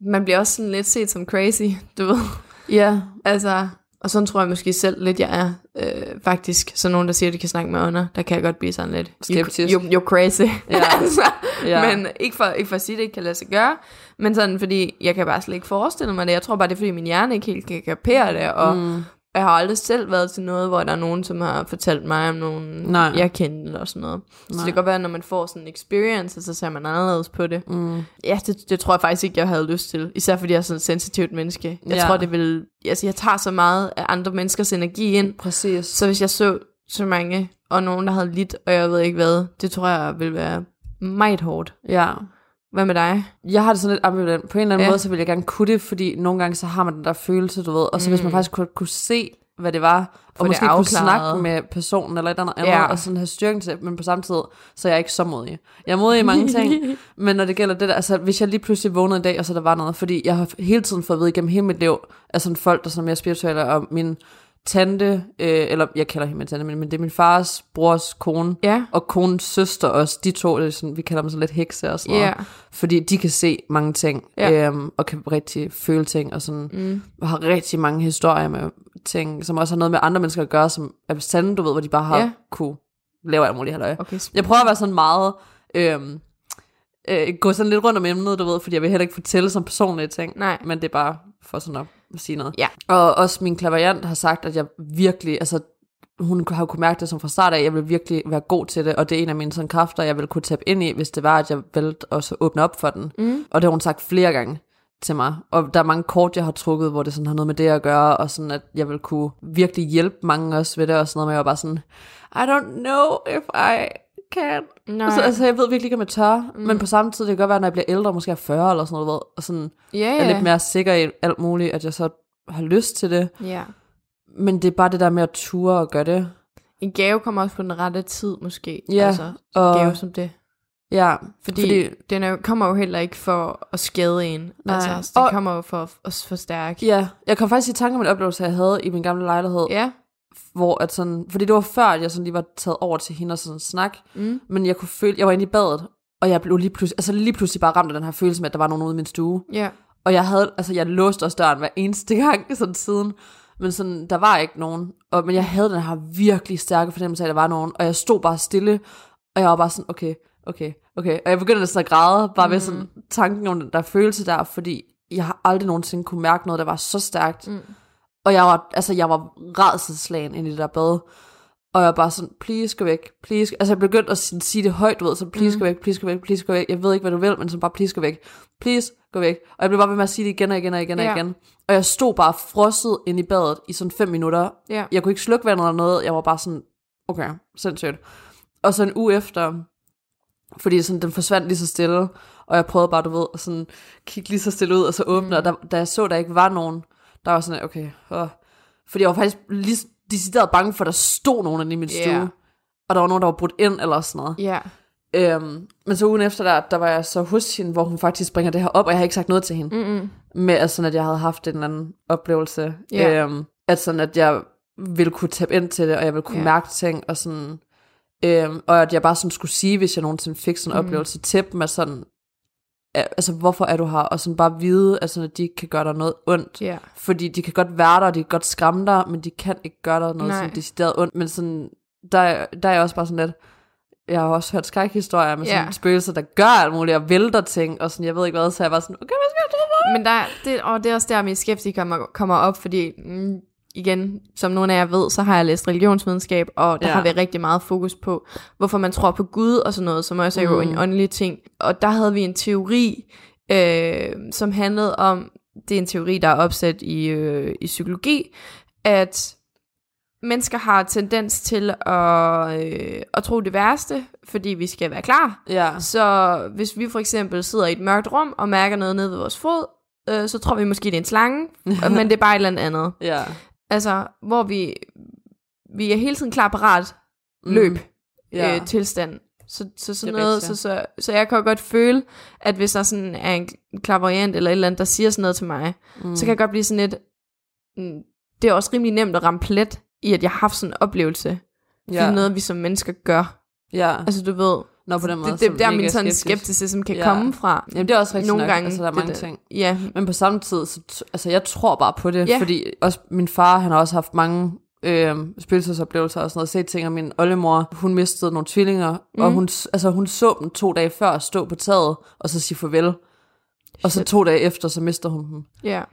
man bliver også sådan lidt set som crazy, du ved. Ja. Altså, og sådan tror jeg måske selv lidt, jeg er. Øh, faktisk, så nogen, der siger, at de kan snakke med ånder, der kan jeg godt blive sådan lidt... Skeptisk. You, you, you're crazy. Ja. altså, Ja. Men ikke for, ikke for at sige, at det ikke kan lade sig gøre, men sådan, fordi jeg kan bare slet ikke forestille mig det. Jeg tror bare, det er, fordi min hjerne ikke helt kan kapere det, og Mm. Jeg har aldrig selv været til noget, hvor der er nogen, som har fortalt mig om nogen, Nej. jeg kendte, eller sådan noget. Så Nej. det kan godt være, at når man får sådan en experience, så ser man anderledes på det. Mm. Ja, det, det tror jeg faktisk ikke, jeg havde lyst til. Især fordi jeg er sådan et sensitivt menneske. Jeg Ja. tror, det vil... Altså, jeg tager så meget af andre menneskers energi ind. Præcis. Så hvis jeg så så mange, og nogen, der havde lidt, og jeg ved ikke hvad, det tror jeg vil være meget hårdt. Ja. Hvad med dig? Jeg har det sådan lidt ambivalent. På en eller anden Ja. måde, så vil jeg gerne kunne det, fordi nogle gange, så har man den der følelse, du ved. Og så mm. hvis man faktisk kunne, kunne se, hvad det var, Få og måske kunne afklaret. snakke med personen eller et eller andet, Ja. og sådan have styrken til det, men på samme tid, så er jeg ikke så modig. Jeg er modig i mange ting, men når det gælder det der, altså hvis jeg lige pludselig vågnede en dag, og så der var noget, fordi jeg har hele tiden fået at vide igennem hele mit liv, af sådan folk, der er sådan mere spirituelle, og min tante, øh, eller jeg kalder hende min tante, men, men det er min fars brors kone, Ja. og konens søster også, de to, det er sådan, vi kalder dem sådan lidt hekse og sådan noget, Ja. fordi de kan se mange ting, Ja. øhm, og kan rigtig føle ting, og sådan, Mm. og har rigtig mange historier med ting, som også har noget med andre mennesker at gøre, som er sande, du ved, hvor de bare har ja. kunne lave alt muligt halløj. Okay. Jeg prøver at være sådan meget, øhm, øh, gå sådan lidt rundt om emnet, du ved, fordi jeg vil heller ikke fortælle som personlige ting, Nej. men det er bare for sådan at sige noget. Ja. Og også min klaverjant har sagt, at jeg virkelig, altså hun har jo kunne mærke det som fra start af, at jeg vil virkelig være god til det, og det er en af mine sådan kræfter, jeg vil kunne tabe ind i, hvis det var, at jeg valgte også at åbne op for den. Mm. Og det har hun sagt flere gange til mig. Og der er mange kort, jeg har trukket, hvor det sådan har noget med det at gøre, og sådan, at jeg vil kunne virkelig hjælpe mange også ved det, og sådan noget, men jeg var bare sådan, I don't know if I can. Nej. Altså, altså, jeg ved virkelig ikke, om jeg tør, mm. men på samme tid, det kan godt være, når jeg bliver ældre, måske er 40 eller sådan noget, ved, og sådan ja, er ja. lidt mere sikker i alt muligt, at jeg så har lyst til det. Ja. Men det er bare det der med at ture og gøre det. En gave kommer også på den rette tid, måske. Ja, Altså, en og- gave som det. Ja, Fordi, fordi den er, kommer jo heller ikke for at skade en. Nej. Altså, den Og- kommer jo for at forstærke. ja, jeg kom faktisk i tanke om en oplevelse, jeg havde i min gamle lejlighed, Ja. Hvor at sådan, fordi det var før, at jeg sådan lige var taget over til hende og sådan snak, Mm. men jeg kunne føle, jeg var inde i badet, og jeg blev lige pludselig, altså lige pludselig bare ramt af den her følelse med, at der var nogen ude i min stue. Ja. Og jeg havde, altså jeg låste også døren hver eneste gang sådan siden, men sådan, der var ikke nogen. Og, men jeg havde den her virkelig stærke fornemmelse af, at der var nogen, og jeg stod bare stille, og jeg var bare sådan, okay, okay, okay. Og jeg begyndte næsten at græde, bare mm. ved sådan tanken om den der følelse der, fordi jeg har aldrig nogensinde kunne mærke noget, der var så stærkt. Mm. Og jeg var, altså jeg var redselslagen ind i det der bad. Og jeg var bare sådan, please gå væk, please. Altså jeg begyndte at sige det højt, du ved, så please mm. gå væk, please gå væk, please gå væk. Jeg ved ikke, hvad du vil, men så bare please gå væk, please gå væk. Og jeg blev bare ved med at sige det igen og igen og igen og Ja. igen. Og jeg stod bare frosset ind i badet i sådan fem minutter. Ja. Jeg kunne ikke slukke vandet eller noget. Jeg var bare sådan, okay, sindssygt. Og så en uge efter, fordi sådan, den forsvandt lige så stille, og jeg prøvede bare, du ved, at sådan kigge lige så stille ud, og så åbne, mm. og da, da jeg så, der ikke var nogen, der var sådan, okay, åh. fordi jeg var faktisk lige decideret bange for, at der stod nogen inde i min stue, og der var nogen, der var brudt ind, eller sådan noget. Ja. Øhm, men så ugen efter der, der var jeg så hos hende, hvor hun faktisk bringer det her op, og jeg har ikke sagt noget til hende, Mm-mm. med at, sådan, at jeg havde haft en eller anden oplevelse, Ja. øhm, at sådan, at jeg ville kunne tabe ind til det, og jeg ville kunne Ja. mærke ting, og sådan, øhm, og at jeg bare sådan skulle sige, hvis jeg nogensinde fik sådan en Mm. oplevelse til dem, at sådan, altså hvorfor er du her, og sådan bare vide, sådan, at de ikke kan gøre dig noget ondt, Ja. fordi de kan godt være der, og de kan godt skræmme dig, men de kan ikke gøre dig noget Nej. sådan decideret ondt, men sådan, der, er- der er jeg også bare sådan lidt, jeg har også hørt skrækhistorier med sådan Ja. spøgelser, der gør alt muligt, og vælter ting, og sådan, jeg ved ikke hvad, så jeg var sådan, okay, hvad skal jeg tro på? Men der, det, og det er også der, min skepsis kommer, kommer op, fordi mm, igen, som nogle af jer ved, så har jeg læst religionsvidenskab, og der Ja. har vi rigtig meget fokus på, hvorfor man tror på Gud og sådan noget, som også er jo Mm. en åndelig ting. Og der havde vi en teori, øh, som handlede om, det er en teori, der er opsat i, øh, i psykologi, at mennesker har tendens til at, øh, at tro det værste, fordi vi skal være klar. Ja, Så hvis vi for eksempel sidder i et mørkt rum og mærker noget nede ved vores fod, øh, så tror vi måske, det er en slange, men det er bare et eller andet. ja. Altså, hvor vi, vi er hele tiden klar parat løb mm. ja. øh, tilstand. Så, så sådan Det er noget, så, rigtigt. så, så jeg kan jo godt føle, at hvis der sådan er en klaverant eller et eller andet, der siger sådan noget til mig, mm. så kan jeg godt blive sådan lidt, mm, det er også rimelig nemt at ramme plet i, at jeg har haft sådan en oplevelse. Ja. Det er noget, vi som mennesker gør. Ja, Altså, du ved, Nå, på den måde. det, det, så der min sådan skeptisk. skepticism kan Ja. komme fra. Jamen, det er også rigtigt Nogle nok. gange, altså, der er det mange der- ting. Ja, Men på samme tid, så, altså jeg tror bare på det, Ja. fordi også min far, han har også haft mange øh, spøgelsesoplevelser og sådan noget, set ting, og min oldemor, hun mistede nogle tvillinger, mm. og hun, altså, hun så dem to dage før stå på taget, og så sige farvel, og så Shit. to dage efter, så mister hun dem. ja,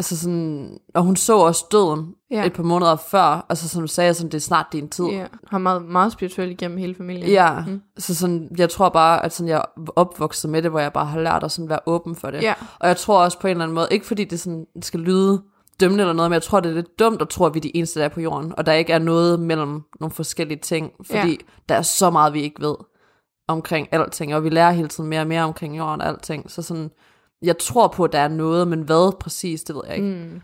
Altså sådan, og hun så også døden Ja. et par måneder før, altså som du sagde, sådan, det er snart din tid. ja. Har meget, meget spirituelt igennem hele familien. Ja, Mm. så sådan, jeg tror bare, at sådan, jeg opvokset med det, hvor jeg bare har lært at sådan være åben for det. Ja. Og jeg tror også på en eller anden måde, ikke fordi det sådan skal lyde dømmende eller noget, men jeg tror, det er lidt dumt at tro, at vi er de eneste, der er på jorden, og der ikke er noget mellem nogle forskellige ting, fordi ja. der er så meget, vi ikke ved omkring alting, og vi lærer hele tiden mere og mere omkring jorden og alting, så sådan, jeg tror på, at der er noget, men hvad præcis, det ved jeg ikke. Mm.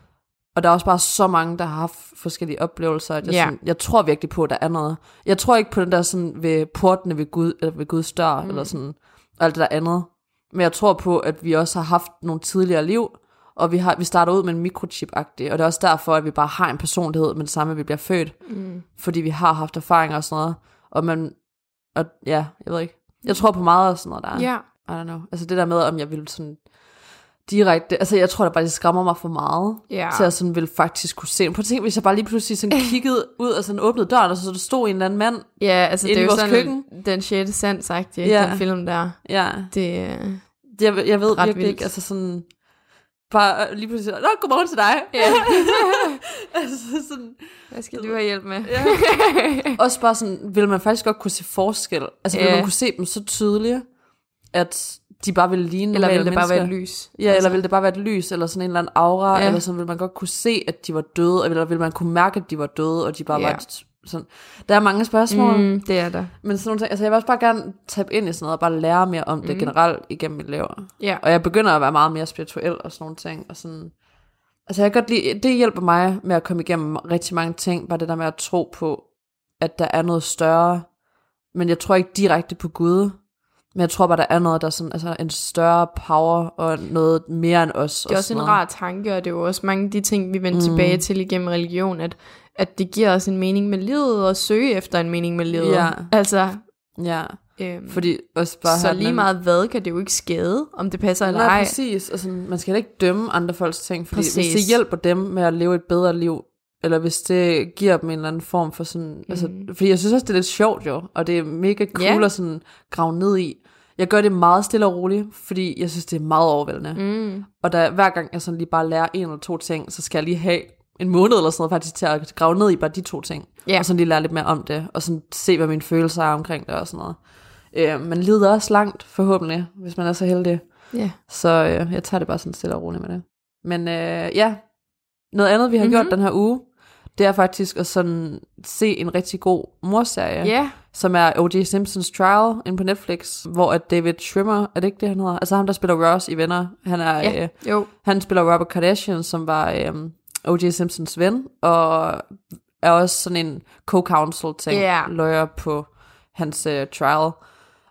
Og der er også bare så mange, der har haft forskellige oplevelser, at jeg, ja. sådan, jeg tror virkelig på, at der er noget. Jeg tror ikke på den der sådan ved portene ved, Gud, eller ved Guds dør, mm. eller sådan, og alt det der andet. Men jeg tror på, at vi også har haft nogle tidligere liv, og vi, har, vi starter ud med en mikrochip og det er også derfor, at vi bare har en personlighed med det samme, at vi bliver født. Mm. Fordi vi har haft erfaringer og sådan noget. Og man, og ja, jeg ved ikke. Jeg tror på meget af sådan noget der. Ja. I don't know. Altså det der med, om jeg vil sådan direkte, altså jeg tror da bare, det skræmmer mig for meget, Ja. til at sådan vil faktisk kunne se. På ting, hvis jeg bare lige pludselig sådan kiggede ud og sådan åbnede døren, og så der stod en eller anden mand. Ja, altså det er i jo vores sådan køkken. den sjette sans sagt, ja. Den film der. Ja, Det, øh, jeg, jeg ved virkelig vildt. ikke, altså sådan, bare lige pludselig, nå, godmorgen til dig. Ja. altså sådan, hvad skal du have hjælp med? ja. Også bare sådan, vil man faktisk godt kunne se forskel? Altså, vil Ja. man kunne se dem så tydeligt, at de bare vil ligne Eller vil normale det bare være et mennesker? lys? Ja, altså. eller vil det bare være et lys, eller sådan en eller anden aura, Ja. eller sådan vil man godt kunne se, at de var døde, eller vil man kunne mærke, at de var døde, og de bare Ja. var sådan. Der er mange spørgsmål. Mm, det er der. men sådan nogle ting, altså jeg vil også bare gerne tabe ind i sådan noget, og bare lære mere om det Mm. generelt igennem mit liv. Ja. Og jeg begynder at være meget mere spirituel og sådan nogle ting, og sådan, altså jeg kan godt lide, det hjælper mig med at komme igennem rigtig mange ting, bare det der med at tro på, at der er noget større, men jeg tror ikke direkte på Gud, men jeg tror bare, der er noget, der er sådan, altså en større power, og noget mere end os. Det er og også en noget. rar tanke, og det er jo også mange af de ting, vi vender mm. tilbage til igennem religion, at, at det giver os en mening med livet, og søge efter en mening med livet. Ja. Altså, Ja, øhm, fordi også bare så lige meget hvad, kan det jo ikke skade, om det passer eller ej. præcis. Altså, man skal ikke dømme andre folks ting, fordi Præcis. hvis det hjælper dem med at leve et bedre liv, eller hvis det giver dem en eller anden form for sådan, mm. altså, fordi jeg synes også, det er lidt sjovt jo, og det er mega cool Ja. at sådan grave ned i. Jeg gør det meget stille og roligt, fordi jeg synes, det er meget overvældende. Mm. Og der, hver gang jeg sådan lige bare lærer en eller to ting, så skal jeg lige have en måned eller sådan noget faktisk til at grave ned i bare de to ting. Ja. Og sådan lige lære lidt mere om det, og sådan se, hvad mine følelser er omkring det og sådan noget. Øh, man lider også langt, forhåbentlig, hvis man er så heldig. Ja. Så øh, jeg tager det bare sådan stille og roligt med det. Men øh, ja, noget andet, vi har mm-hmm. Mhm. gjort den her uge, det er faktisk at sådan se en rigtig god morserie, Ja, som er O.J. Simpsons Trial inde på Netflix, hvor at David Schwimmer, er det ikke det, han hedder? Altså ham, der spiller Ross i Venner. Han, er, ja, øh, jo. han spiller Robert Kardashian, som var øh, O.J. Simpsons ven, og er også sådan en co-counsel ting, Ja. lawyer på hans øh, trial.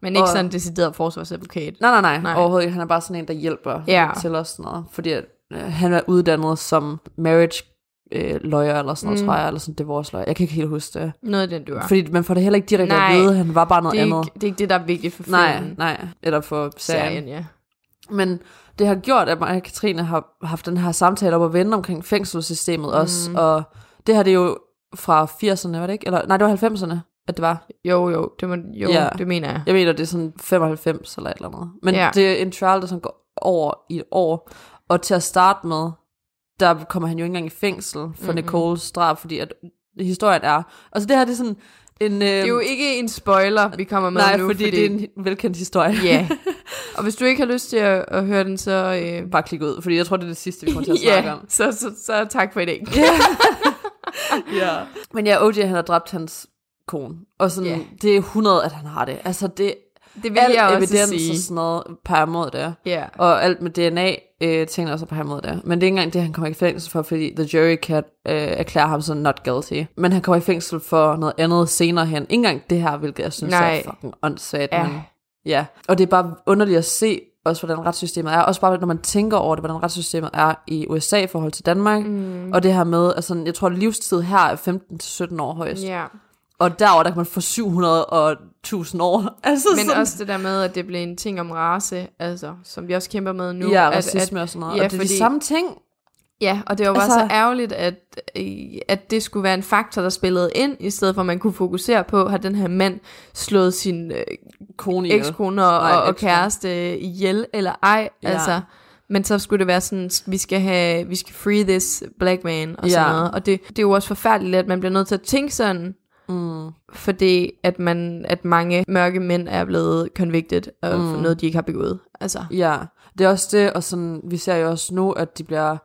Men ikke Og- sådan en decideret forsvarsadvokat. Nej, nej, nej, Nej. Overhovedet ikke. Han er bare sådan en, der hjælper Ja. til os sådan noget. Fordi øh, han er uddannet som marriage øh, lawyer eller sådan noget, Mm. tror jeg, eller sådan divorce lawyer. Jeg kan ikke helt huske det. Noget af den, du er. Fordi man får det heller ikke direkte Nej. at vide. Han var bare noget det, er andet. ikke, det er ikke det, der er vigtigt for Nej, filmen. nej. Eller for serien. Serien, ja. Men det har gjort, at mig og Katrine har haft den her samtale op og vende omkring fængselssystemet mm. også. Og det her det er jo fra 80'erne, var det ikke? Eller, nej, det var 90'erne, at det var. Jo, jo, det, må, jo Ja. det mener jeg. Jeg mener, det er sådan 95 eller et eller andet. Men ja. det er en trial, der sådan går over i et år. Og til at starte med, der kommer han jo ikke engang i fængsel for mm-hmm. Nicoles drab, fordi at historien er... Altså det her, det er sådan en... Øh, Det er jo ikke en spoiler, vi kommer med nej, nu. fordi, fordi det er en velkendt historie. Ja. Og hvis du ikke har lyst til at, at høre den, så... Øh, Bare klik ud, fordi jeg tror, det er det sidste, vi kommer til at snakke ja, om. så, så, så tak for i dag. ja. Men ja, OJ, han har dræbt hans kone. Og sådan, Ja. det er 100, at han har det. Altså, det Det vil al jeg også evidens sige. og sådan noget peger mod det. Ja. Og alt med DNA øh, tingene også peger mod det. Men det er ikke engang det, han kommer i fængsel for, fordi the jury kan øh, erklære ham som not guilty. Men han kommer i fængsel for noget andet senere hen. Ikke engang det her, hvilket jeg synes Nej. er fucking åndssvagt. Ja. Men, ja. Og det er bare underligt at se, også hvordan retssystemet er. Også bare, når man tænker over det, hvordan retssystemet er i USA i forhold til Danmark. Mm. Og det her med, altså, jeg tror, livstid her er 15-17 år højst. Ja. Og derover der kan man få tusind år. Altså, Men sådan, også det der med, at det blev en ting om race, altså, som vi også kæmper med nu. ja, at, racisme og sådan noget. ja, og det er fordi- de samme ting. Ja, og det var bare Altså- så ærgerligt, at, øh, at det skulle være en faktor, der spillede ind, i stedet for at man kunne fokusere på, har den her mand slået sin øh, Kone ekskone og, og, og kæreste ihjel, eller ej, ja. altså. Men så skulle det være sådan, vi skal have, vi skal free this black man, og sådan Ja. noget. Og det, det er jo også forfærdeligt, at man bliver nødt til at tænke sådan, Mm. fordi at, man, at mange mørke mænd er blevet convicted og Mm. noget, de ikke har begået. Altså, Ja, det er også det, og sådan, vi ser jo også nu, at de bliver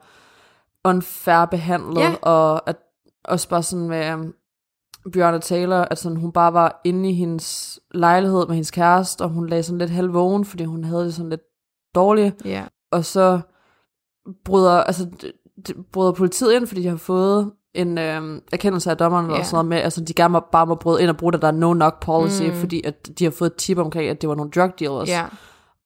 unfair behandlet, Ja. og at også bare sådan med um, Bjørn Taylor, at sådan, hun bare var inde i hendes lejlighed med hendes kæreste, og hun lagde sådan lidt halvvågen, fordi hun havde det sådan lidt dårligt, ja. og så bryder, altså, bryder politiet ind, fordi de har fået en øhm, erkendelse af dommeren Ja. og sådan noget med, altså de gerne må, bare må bryde ind og bruge det, der er no knock policy, Mm. fordi at de har fået et tip omkring, at det var nogle drug dealers. ja.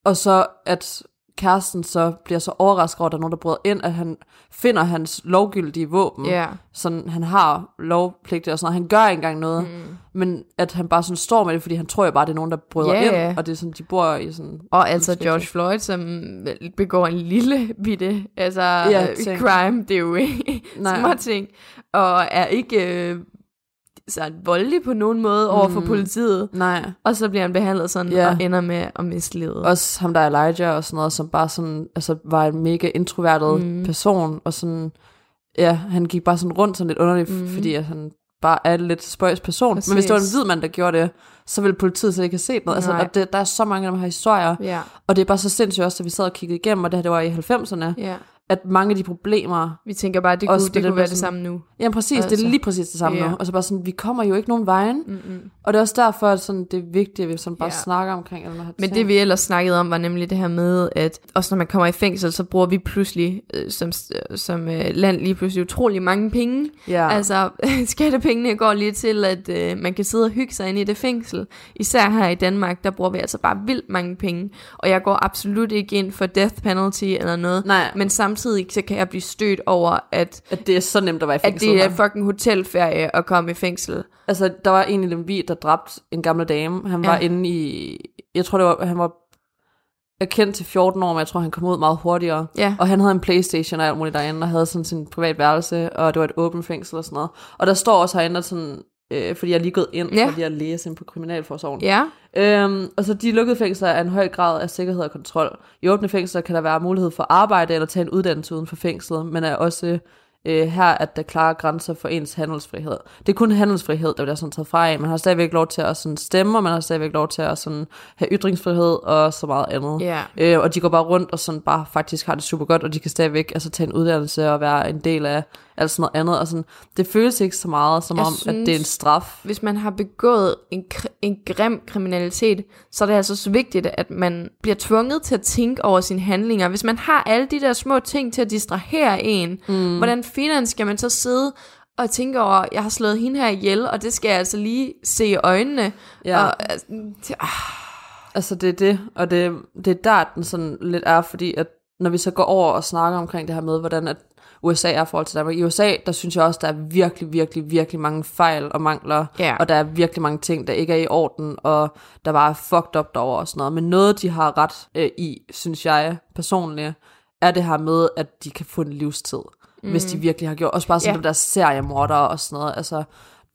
Og så at kæresten så bliver så overrasket over, at der er nogen, der bryder ind, at han finder hans lovgyldige våben. Ja. Sådan, han har lovpligtigt og sådan noget. Han gør ikke engang noget. Mm. Men at han bare sådan står med det, fordi han tror jo bare, det er nogen, der bryder Ja, ind. Og det er sådan, de bor i sådan... Og altså Fuldstændig. George Floyd, som begår en lille bitte altså, Ja, ting. crime, det er jo ikke små ting, og er ikke øh, sådan voldelig på nogen måde over for Mm. politiet. Nej. Og så bliver han behandlet sådan, Ja. og ender med at miste livet. Også ham, der er Elijah og sådan noget, som bare sådan, altså var en mega introvertet Mm. person. Og sådan, ja, han gik bare sådan rundt sådan lidt underligt, Mm. fordi at han bare er lidt spøjs person. Men hvis det var en Præcis. hvid mand, der gjorde det, så ville politiet slet ikke have set noget. Altså, Nej. og det, der er så mange af dem her historier. Ja, Og det er bare så sindssygt også, at vi sad og kiggede igennem, og det her det var i 90'erne, ja. At mange af de problemer... Vi tænker bare, at det kunne, det kunne være der det sådan- samme nu. Ja, præcis, altså, det Altså, er lige præcis det samme yeah. nu. Og så bare sådan, vi kommer jo ikke nogen vejen. Mm-mm. Og det er også derfor, at sådan, det er vigtigt, at vi sådan bare Ja. snakker omkring alle de her Men ting. det vi ellers snakkede om, var nemlig det her med, at også når man kommer i fængsel, så bruger vi pludselig øh, som, som øh, land lige pludselig utrolig mange penge. Ja. Altså, skattepengene går lige til, at øh, man kan sidde og hygge sig inde i det fængsel. Især her i Danmark, der bruger vi altså bare vildt mange penge. Og jeg går absolut ikke ind for death penalty eller noget. Nej, Men samtidig så kan jeg blive stødt over, at, at det er så nemt at være i at fængsel. det er fucking hotelferie at komme i fængsel. Altså, der var en i Lemvi, der dræbte en gammel dame. Han var Ja. inde i... Jeg tror, det var, han var erkendt til 14 år, men jeg tror, han kom ud meget hurtigere. Ja, Og han havde en Playstation og alt muligt derinde, og havde sådan sin privat værelse, og det var et åbent fængsel og sådan noget. Og der står også herinde, at sådan, øh, fordi jeg er lige gået ind, Ja. for lige at læse ind på Kriminalforsorgen. ja, Øhm, og så de lukkede fængsler er en høj grad af sikkerhed og kontrol. I åbne fængsler kan der være mulighed for arbejde eller tage en uddannelse uden for fængslet, men er også øh, her, at der er klare grænser for ens handelsfrihed. Det er kun handelsfrihed, der bliver sådan taget fra af. Man har stadigvæk lov til at sådan stemme, og man har stadigvæk lov til at sådan have ytringsfrihed og så meget andet. ja. Øh, og de går bare rundt og sådan bare faktisk har det super godt, og de kan stadigvæk altså, tage en uddannelse og være en del af alt sådan noget andet. Og sådan, det føles ikke så meget som Jeg om, at det er en synes- straf. hvis man har begået en, en grim kriminalitet, så er det altså så vigtigt, at man bliver tvunget til at tænke over sine handlinger. Hvis man har alle de der små ting til at distrahere en, mm. hvordan filen skal man så sidde og tænke over, jeg har slået hende her ihjel, og det skal jeg altså lige se i øjnene. Ja. Og, altså, det- ah, Altså det er det, og det, det er der, den sådan lidt er, fordi at når vi så går over og snakker omkring det her med, hvordan at USA er i forhold til Danmark. I USA, der synes jeg også, der er virkelig, virkelig, virkelig mange fejl og mangler, Ja. og der er virkelig mange ting, der ikke er i orden, og der bare er fucked up derovre og sådan noget. Men noget, de har ret øh, i, synes jeg personligt, er det her med, at de kan få en livstid, mm. hvis de virkelig har gjort. Også bare sådan ja. der seriemordere og sådan noget. Altså,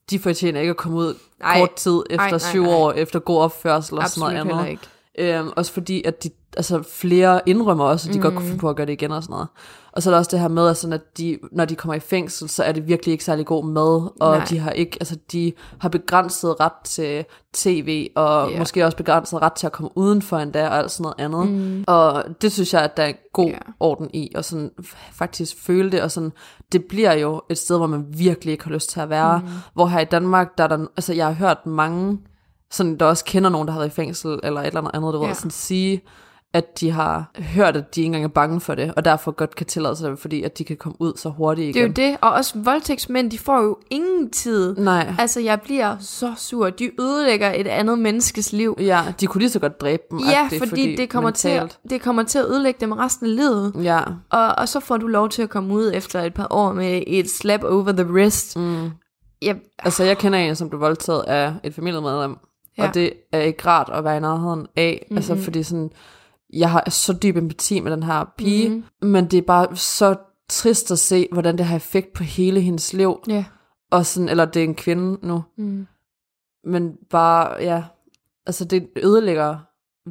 de fortjener ikke at komme ud Ej. kort tid efter Ej, nej, syv nej. år, efter god opførsel og sådan absolut noget heller andet. ikke. Øhm, også fordi, at de, altså flere indrømmer også, at de mm. godt kunne Mhm. finde på at gøre det igen og sådan noget. Og så er der også det her med, at, sådan, at de, når de kommer i fængsel, så er det virkelig ikke særlig god mad, og Nej. de har ikke, altså de har begrænset ret til tv, og yeah. måske også begrænset ret til at komme udenfor endda, og alt sådan noget andet. Mm. Og det synes jeg, at der er god yeah. orden i, og sådan faktisk føle det, og sådan, det bliver jo et sted, hvor man virkelig ikke har lyst til at være. Mm. Hvor her i Danmark, der er der, altså jeg har hørt mange, sådan, der også kender nogen, der har været i fængsel, eller et eller andet du ja. Ved, sådan sige, at de har hørt, at de ikke engang er bange for det, og derfor godt kan tillade sig det, fordi at de kan komme ud så hurtigt Det er igen. jo det, og også voldtægtsmænd, de får jo ingen tid. Nej. Altså, jeg bliver så sur. De ødelægger et andet menneskes liv. Ja, de kunne lige så godt dræbe dem. Ja, agtigt, fordi, det, kommer til, mentalt- det kommer til at ødelægge dem resten af livet. Ja, Og, og så får du lov til at komme ud efter et par år med et slap over the wrist. mm. Ja, altså jeg kender en, som blev voldtaget af et familiemedlem, ja. og det er ikke rart at være i nærheden af, mm-hmm. altså fordi sådan, jeg har så dyb empati med den her pige, mm-hmm. men det er bare så trist at se, hvordan det har effekt på hele hendes liv. Ja. Og sådan, eller det er en kvinde nu. Mm. Men bare, ja, altså det ødelægger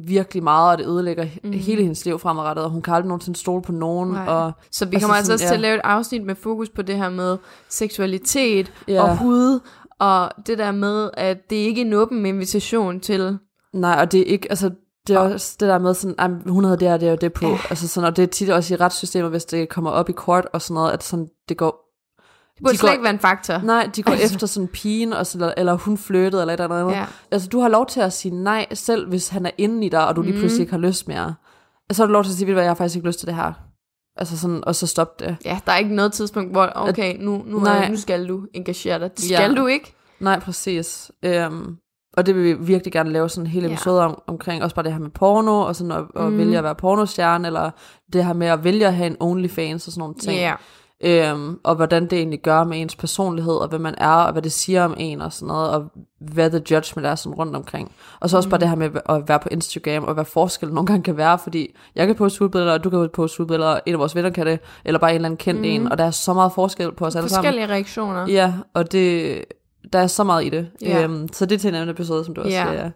virkelig meget, og det ødelægger mm. hele hendes liv fremadrettet, og hun kan aldrig nogensinde stole på nogen. Nej. Og, Så vi kommer altså sådan, også til at lave et afsnit med fokus på det her med seksualitet Ja. og hud, og det der med, at det ikke er en åben invitation til... Nej, og det er ikke, altså, det er også det der med sådan, ej, hun havde det her, det er jo det på. Ja. Altså sådan, og det er tit også i retssystemet, hvis det kommer op i kort og sådan noget, at sådan, det går... Det burde De slet går- ikke være en faktor. Nej, de går Altså. efter sådan pigen, og så, eller, eller hun flyttede, eller et eller andet. Ja. Altså, du har lov til at sige nej selv, hvis han er inde i dig, og du lige Mhm. pludselig ikke har lyst mere. Så har du lov til at sige, ved du hvad, jeg har faktisk ikke lyst til det her. Altså sådan, og så stop det. Ja, der er ikke noget tidspunkt, hvor, okay, nu, nu, Nej. er, nu skal du engagere dig. Det Ja. skal du ikke. Nej, præcis. Øhm, og det vil vi virkelig gerne lave sådan en hel Ja. episode om, omkring, også bare det her med porno, og sådan at, at Mhm. vælge at være pornostjerne, eller det her med at vælge at have en OnlyFans og sådan nogle ting. Ja. Øhm, og hvordan det egentlig gør med ens personlighed, og hvad man er, og hvad det siger om en, og sådan noget, og hvad the judgment er sådan rundt omkring. Og så også Mhm. bare det her med at være på Instagram, og hvad forskellen nogle gange kan være, fordi jeg kan poste hudbilleder, og du kan poste hudbilleder, og en af vores venner kan det, eller bare en eller anden kendt mm. en, og der er så meget forskel på os alle sammen. Forskellige reaktioner. Ja, og det, der er så meget i det. Ja. Øhm, så det er til en anden episode, som du også Ja. siger. Ja.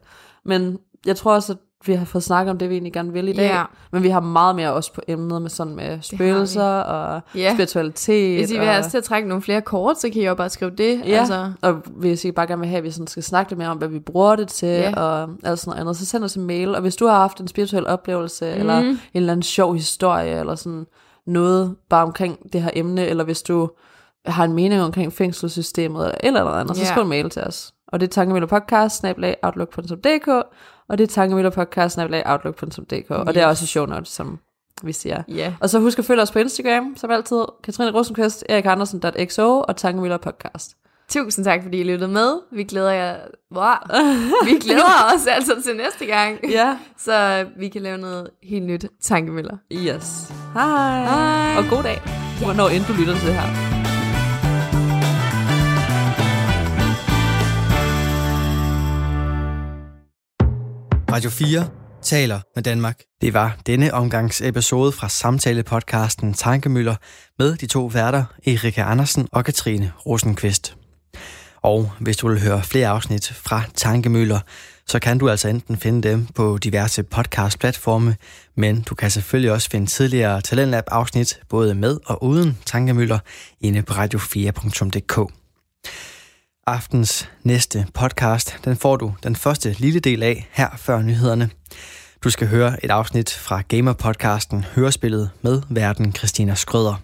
Men jeg tror også, at vi har fået snakket om det, vi egentlig gerne vil i dag. Ja. Men vi har meget mere også på emnet med sådan med spøgelser og Ja. spiritualitet. Hvis I vil have os til at trække nogle flere kort, så kan I jo bare skrive det. Ja, Altså, og hvis I bare gerne vil have, at vi sådan skal snakke lidt mere om, hvad vi bruger det til, Ja. og alt sådan noget andet, så send os en mail. Og hvis du har haft en spirituel oplevelse, mm. eller en eller anden sjov historie, eller sådan noget bare omkring det her emne, eller hvis du har en mening omkring fængselssystemet, eller eller andet, så Ja. skriv en mail til os. Og det er tankemøllerpodcast, outlook.dk, og det er tankemøllerpodcast, outlook.dk, og det er Yes. også i show notes, som vi siger. ja. Og så husk at følge os på Instagram, som altid, Katrine Rosenqvist, Erik Andersen.xo og Tankemøller Podcast. Tusind tak, fordi I lyttede med. Vi glæder jer... Wow. Vi glæder os altså til næste gang. Ja. Så vi kan lave noget helt nyt tankemøller. Yes. Hej. Hej. Og god dag, hvornår end du lytter til det her. Radio 4 taler med Danmark. Det var denne omgangs episode fra samtale-podcasten Tankemøller med de to værter, Erika Andersen og Katrine Rosenqvist. Og hvis du vil høre flere afsnit fra Tankemøller, så kan du altså enten finde dem på diverse podcast-platforme, men du kan selvfølgelig også finde tidligere Talentlab-afsnit, både med og uden Tankemøller, inde på radio4.dk. Aftens næste podcast, den får du den første lille del af her før nyhederne. Du skal høre et afsnit fra Gamer-podcasten Hørespillet med verden Christina Skrøder.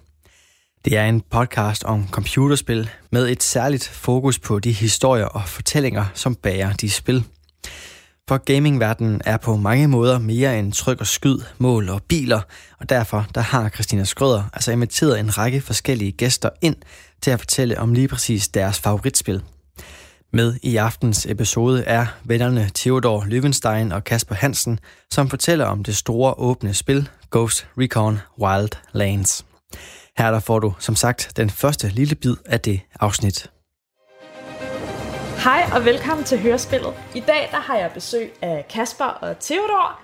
Det er en podcast om computerspil med et særligt fokus på de historier og fortællinger, som bærer de spil. For gamingverdenen er på mange måder mere end tryk og skyd, mål og biler, og derfor der har Christina Skrøder altså inviteret en række forskellige gæster ind til at fortælle om lige præcis deres favoritspil. Med i aftens episode er vennerne Theodor Løvenstein og Kasper Hansen, som fortæller om det store åbne spil Ghost Recon Wild Lands. Her der får du som sagt den første lille bid af det afsnit. Hej og velkommen til Hørespillet. I dag der har jeg besøg af Kasper og Theodor,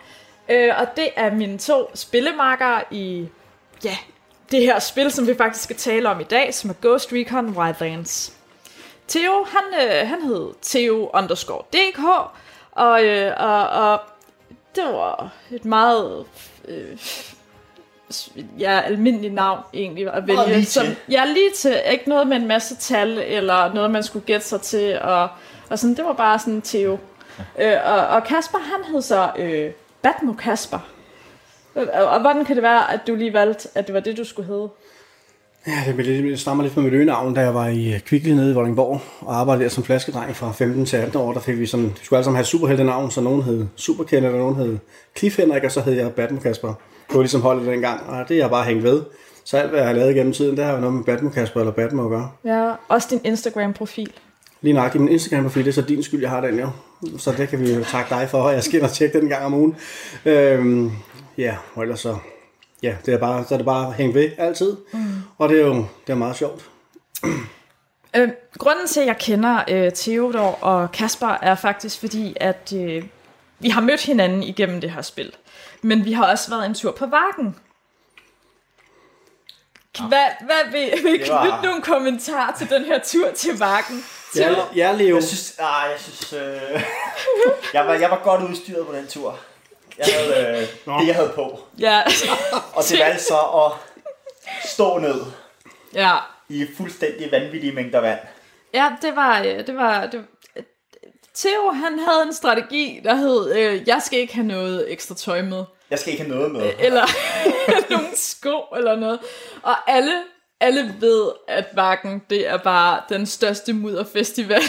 øh, og det er mine to spillemarkere i ja, det her spil, som vi faktisk skal tale om i dag, som er Ghost Recon Wildlands. Theo, han, øh, han hed Theo underscore DK, og, øh, og, og det var et meget øh, ja, almindeligt navn egentlig at vælge. lige til. Som, ja, lige til. Ikke noget med en masse tal, eller noget, man skulle gætte sig til, og, og sådan, det var bare sådan Theo. Øh, og, og Kasper, han hed så øh, Batmo Kasper. Og, og hvordan kan det være, at du lige valgte, at det var det, du skulle hedde? Ja, det, lidt, det stammer lidt fra mit øgenavn, da jeg var i Kvickly nede i Vordingborg og arbejdede der som flaskedreng fra 15 til 18 år. Der fik vi sådan, vi skulle alle sammen have superheltenavn, så nogen hed Superkender, og nogen hed Cliff Henrik, og så hed jeg Batman Kasper. Det var ligesom holdet dengang, og det er jeg bare hængt ved. Så alt, hvad jeg har lavet gennem tiden, det har jo noget med Batman Kasper eller Batman at gøre. Ja, også din Instagram-profil. Lige nøjagtigt min Instagram-profil, det er så din skyld, jeg har den jo. Så det kan vi jo takke dig for, og jeg skal ind og tjekke den en gang om ugen. Øhm, ja, og ellers så, ja, det er bare, så er det bare hængt ved altid. Mm. Og det er jo det er meget sjovt. Øh, grunden til, at jeg kender øh, Theodor og Kasper, er faktisk fordi, at øh, vi har mødt hinanden igennem det her spil. Men vi har også været en tur på Varken. Hvad, hvad vil, vil Det var- knytte nogle kommentarer til den her tur til Varken? Ja, ja Leo. Jeg synes, ah, jeg synes, øh, jeg, var, jeg var godt udstyret på den tur. Jeg havde øh, det, jeg havde på. Ja, Og det valgte så at stå ned ja. i fuldstændig vanvittige mængder vand. Ja, det var, øh, det var, det, Theo, han havde en strategi, der hed, øh, jeg skal ikke have noget ekstra tøj med. Jeg skal ikke have noget med. Eller nogle sko eller noget. Og alle, alle ved, at Vakken, det er bare den største mudderfestival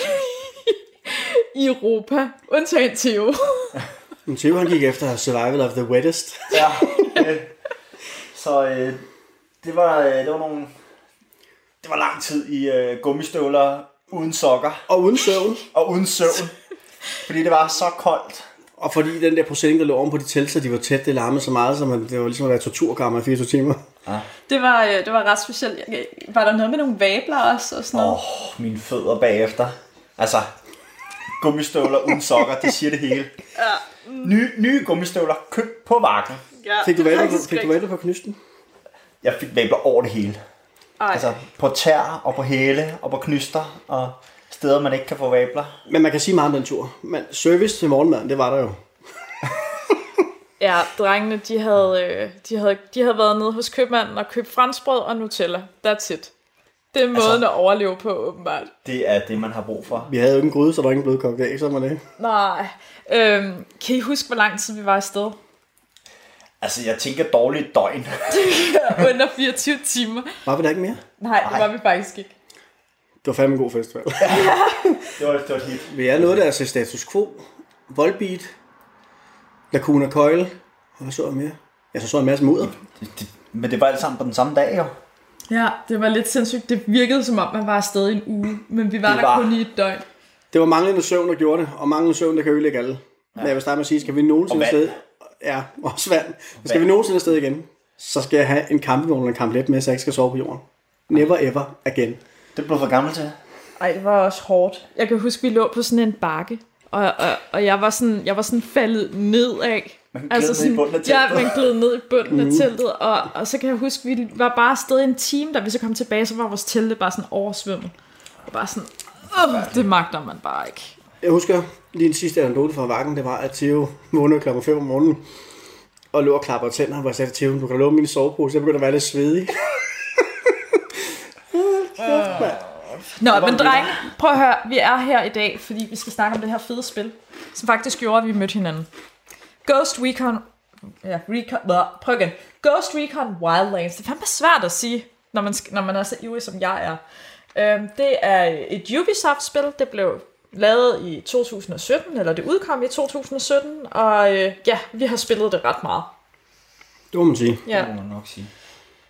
i Europa. Undtagen Theo. Men Theo han gik efter Survival of the Wettest. Ja, øh, så øh, det, var, øh, det var nogle... Det var lang tid i øh, gummistøvler uden sokker Og uden søvn. og uden søvn. Fordi det var så koldt. Og fordi den der procent, der lå oven på de telter, de var tæt, det larmede så meget, så man, det var ligesom at være torturkammer i 24 timer. Det var, øh, det var ret specielt. Var der noget med nogle vabler også og sådan Åh, noget? oh, mine fødder bagefter. Altså, gummistøvler uden sokker, det siger det hele. Nye, nye gummistøvler købt på vakken. Ja, Fik du det er vabler på, fik du vabler på knysten? Jeg fik vabler over det hele. Ej. Altså, på tær og på hæle og på knyster og steder, man ikke kan få vabler. Men man kan sige meget om den tur. Men service til morgenmaden, det var der jo. Ja, drengene, de havde, øh, de, havde, de havde været nede hos købmanden og købt franskbrød og Nutella. That's it. Det er måden Altså- at overleve på, åbenbart. Det er det, man har brug for. Vi havde jo ikke en gryde, så der var ingen blødkogt æg, så var det. Nej. Øhm, kan I huske, hvor lang tid vi var afsted? Altså, jeg tænker dårligt døgn. Under 24 timer. Var vi der ikke mere? Nej, det var vi faktisk ikke. Det var fandme en god festival. Det var, det var et hit. vi er nået der til status quo. Volbeat. Lacuna Coil. Og hvad så jeg mere? Jeg så så en masse mudder. Det, det, men det var alt sammen på den samme dag, jo. Ja, det var lidt sindssygt. Det virkede som om, man var afsted i en uge, men vi var Det der var- kun i et døgn. Det var manglende søvn, der gjorde det. Og manglende søvn, der kan ødelægge alle. Men jeg vil starte med at sige, skal vi nogensinde afsted... Ja, også vand. Skal vi nogensinde afsted igen, så skal jeg have en campingvogn og en kamplet med, så jeg ikke skal sove på jorden. Never ever again. Det blev for gammel til. Ej, det var også hårdt. Jeg kan huske, vi lå på sådan en bakke, og, og, og jeg, var sådan, jeg var sådan faldet nedad. Man gled ned i bunden af Ja, teltet. man gled ned i bunden af teltet, og, og så kan jeg huske, vi var bare afsted i en time, da vi så kom tilbage, så var vores telte bare sådan oversvømmet. Og bare sådan, Åh, det magter man bare ikke. Jeg husker lige en sidste anekdote fra Vakken, det var, at Theo vågnede klokken 5 om morgenen, og lå og klapper tænder, hvor jeg sagde til Theo, du kan låne min sovepose, jeg begynder at være lidt svedig. Nå, men drenge, prøv at høre, vi er her i dag, fordi vi skal snakke om det her fede spil, som faktisk gjorde, at vi mødte hinanden. Ghost Recon... Ja, Recon... Nå, prøv igen. Ghost Recon Wildlands. Det er fandme svært at sige, når man, når man er så ivrig, som jeg er. Øhm, det er et Ubisoft-spil. Det blev lavet i 2017, eller det udkom i 2017, og øh, ja, vi har spillet det ret meget. Det må man sige. Ja. Det må man nok sige.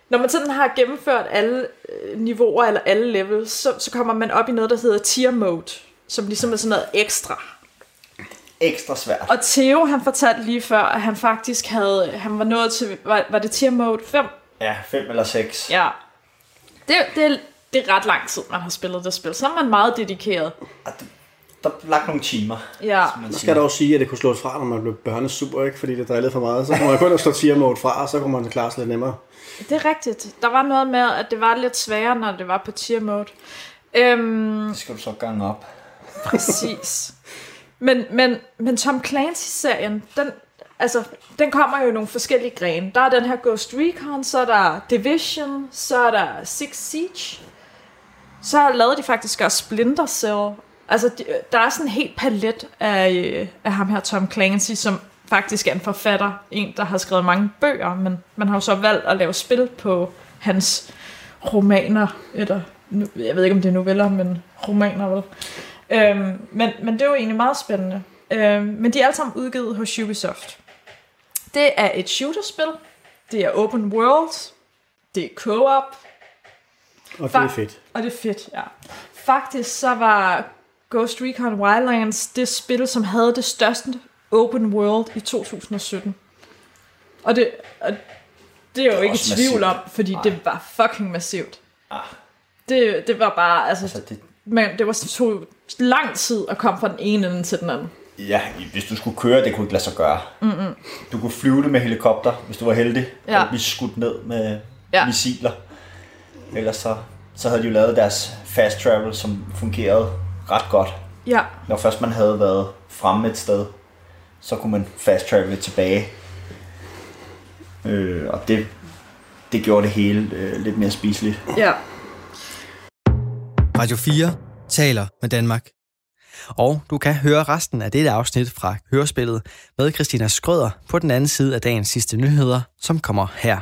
Når man sådan har gennemført alle øh, niveauer eller alle levels, så, så kommer man op i noget, der hedder tier mode, som ligesom er sådan noget ekstra. Ekstra svært. Og Theo, han fortalte lige før, at han faktisk havde, han var nået til, var, var det tier mode 5? Ja, fem eller seks. Ja. Det, det, er- det er ret lang tid, man har spillet det spil. Så er man meget dedikeret. Der er lagt nogle timer, Ja. man Jeg skal dog sige, at det kunne slås fra, når man blev børnesuper, ikke? fordi det drillede for meget. Så kunne man kun slå tier mode fra, og så kunne man klare sig lidt nemmere. Det er rigtigt. Der var noget med, at det var lidt sværere, når det var på tier mode. Øhm, Det skal du så gange op. Præcis. Men, men, men Tom Clancy-serien, den, altså, den kommer jo i nogle forskellige grene. Der er den her Ghost Recon, så er der Division, så er der Six Siege. Så lavede de faktisk også Splinter Cell. Altså, de, der er sådan en helt palet af, øh, af ham her, Tom Clancy, som faktisk er en forfatter. En, der har skrevet mange bøger, men man har jo så valgt at lave spil på hans romaner, eller jeg ved ikke, om det er noveller, men romaner vel. Øhm, men, men det er jo egentlig meget spændende. Øhm, men de er alle sammen udgivet hos Ubisoft. Det er et shooterspil. Det er open world. Det er co-op. Og det er fedt. Og det er fedt, ja. Faktisk så var Ghost Recon Wildlands det spil, som havde det største open world i 2017. Og det, og det er jo ikke i også tvivl massivt. om, fordi Nej. det var fucking massivt. Ah. Det, det var bare, altså, Altså, det, men det var så tog lang tid at komme fra den ene ende til den anden. ja, hvis du skulle køre, det kunne ikke lade sig gøre. Mm-hmm. Du kunne flyve det med helikopter, hvis du var heldig. Ja. Og blive skudt ned med ja. missiler. Ellers så, så havde de jo lavet deres fast travel, som fungerede ret godt. Ja, Når først man havde været fremme et sted, så kunne man fast travel tilbage. Øh, og det, det gjorde det hele øh, lidt mere spiseligt. ja. Radio 4 taler med Danmark. Og du kan høre resten af dette afsnit fra Hørespillet med Christina Skrøder på den anden side af dagens sidste nyheder, som kommer her.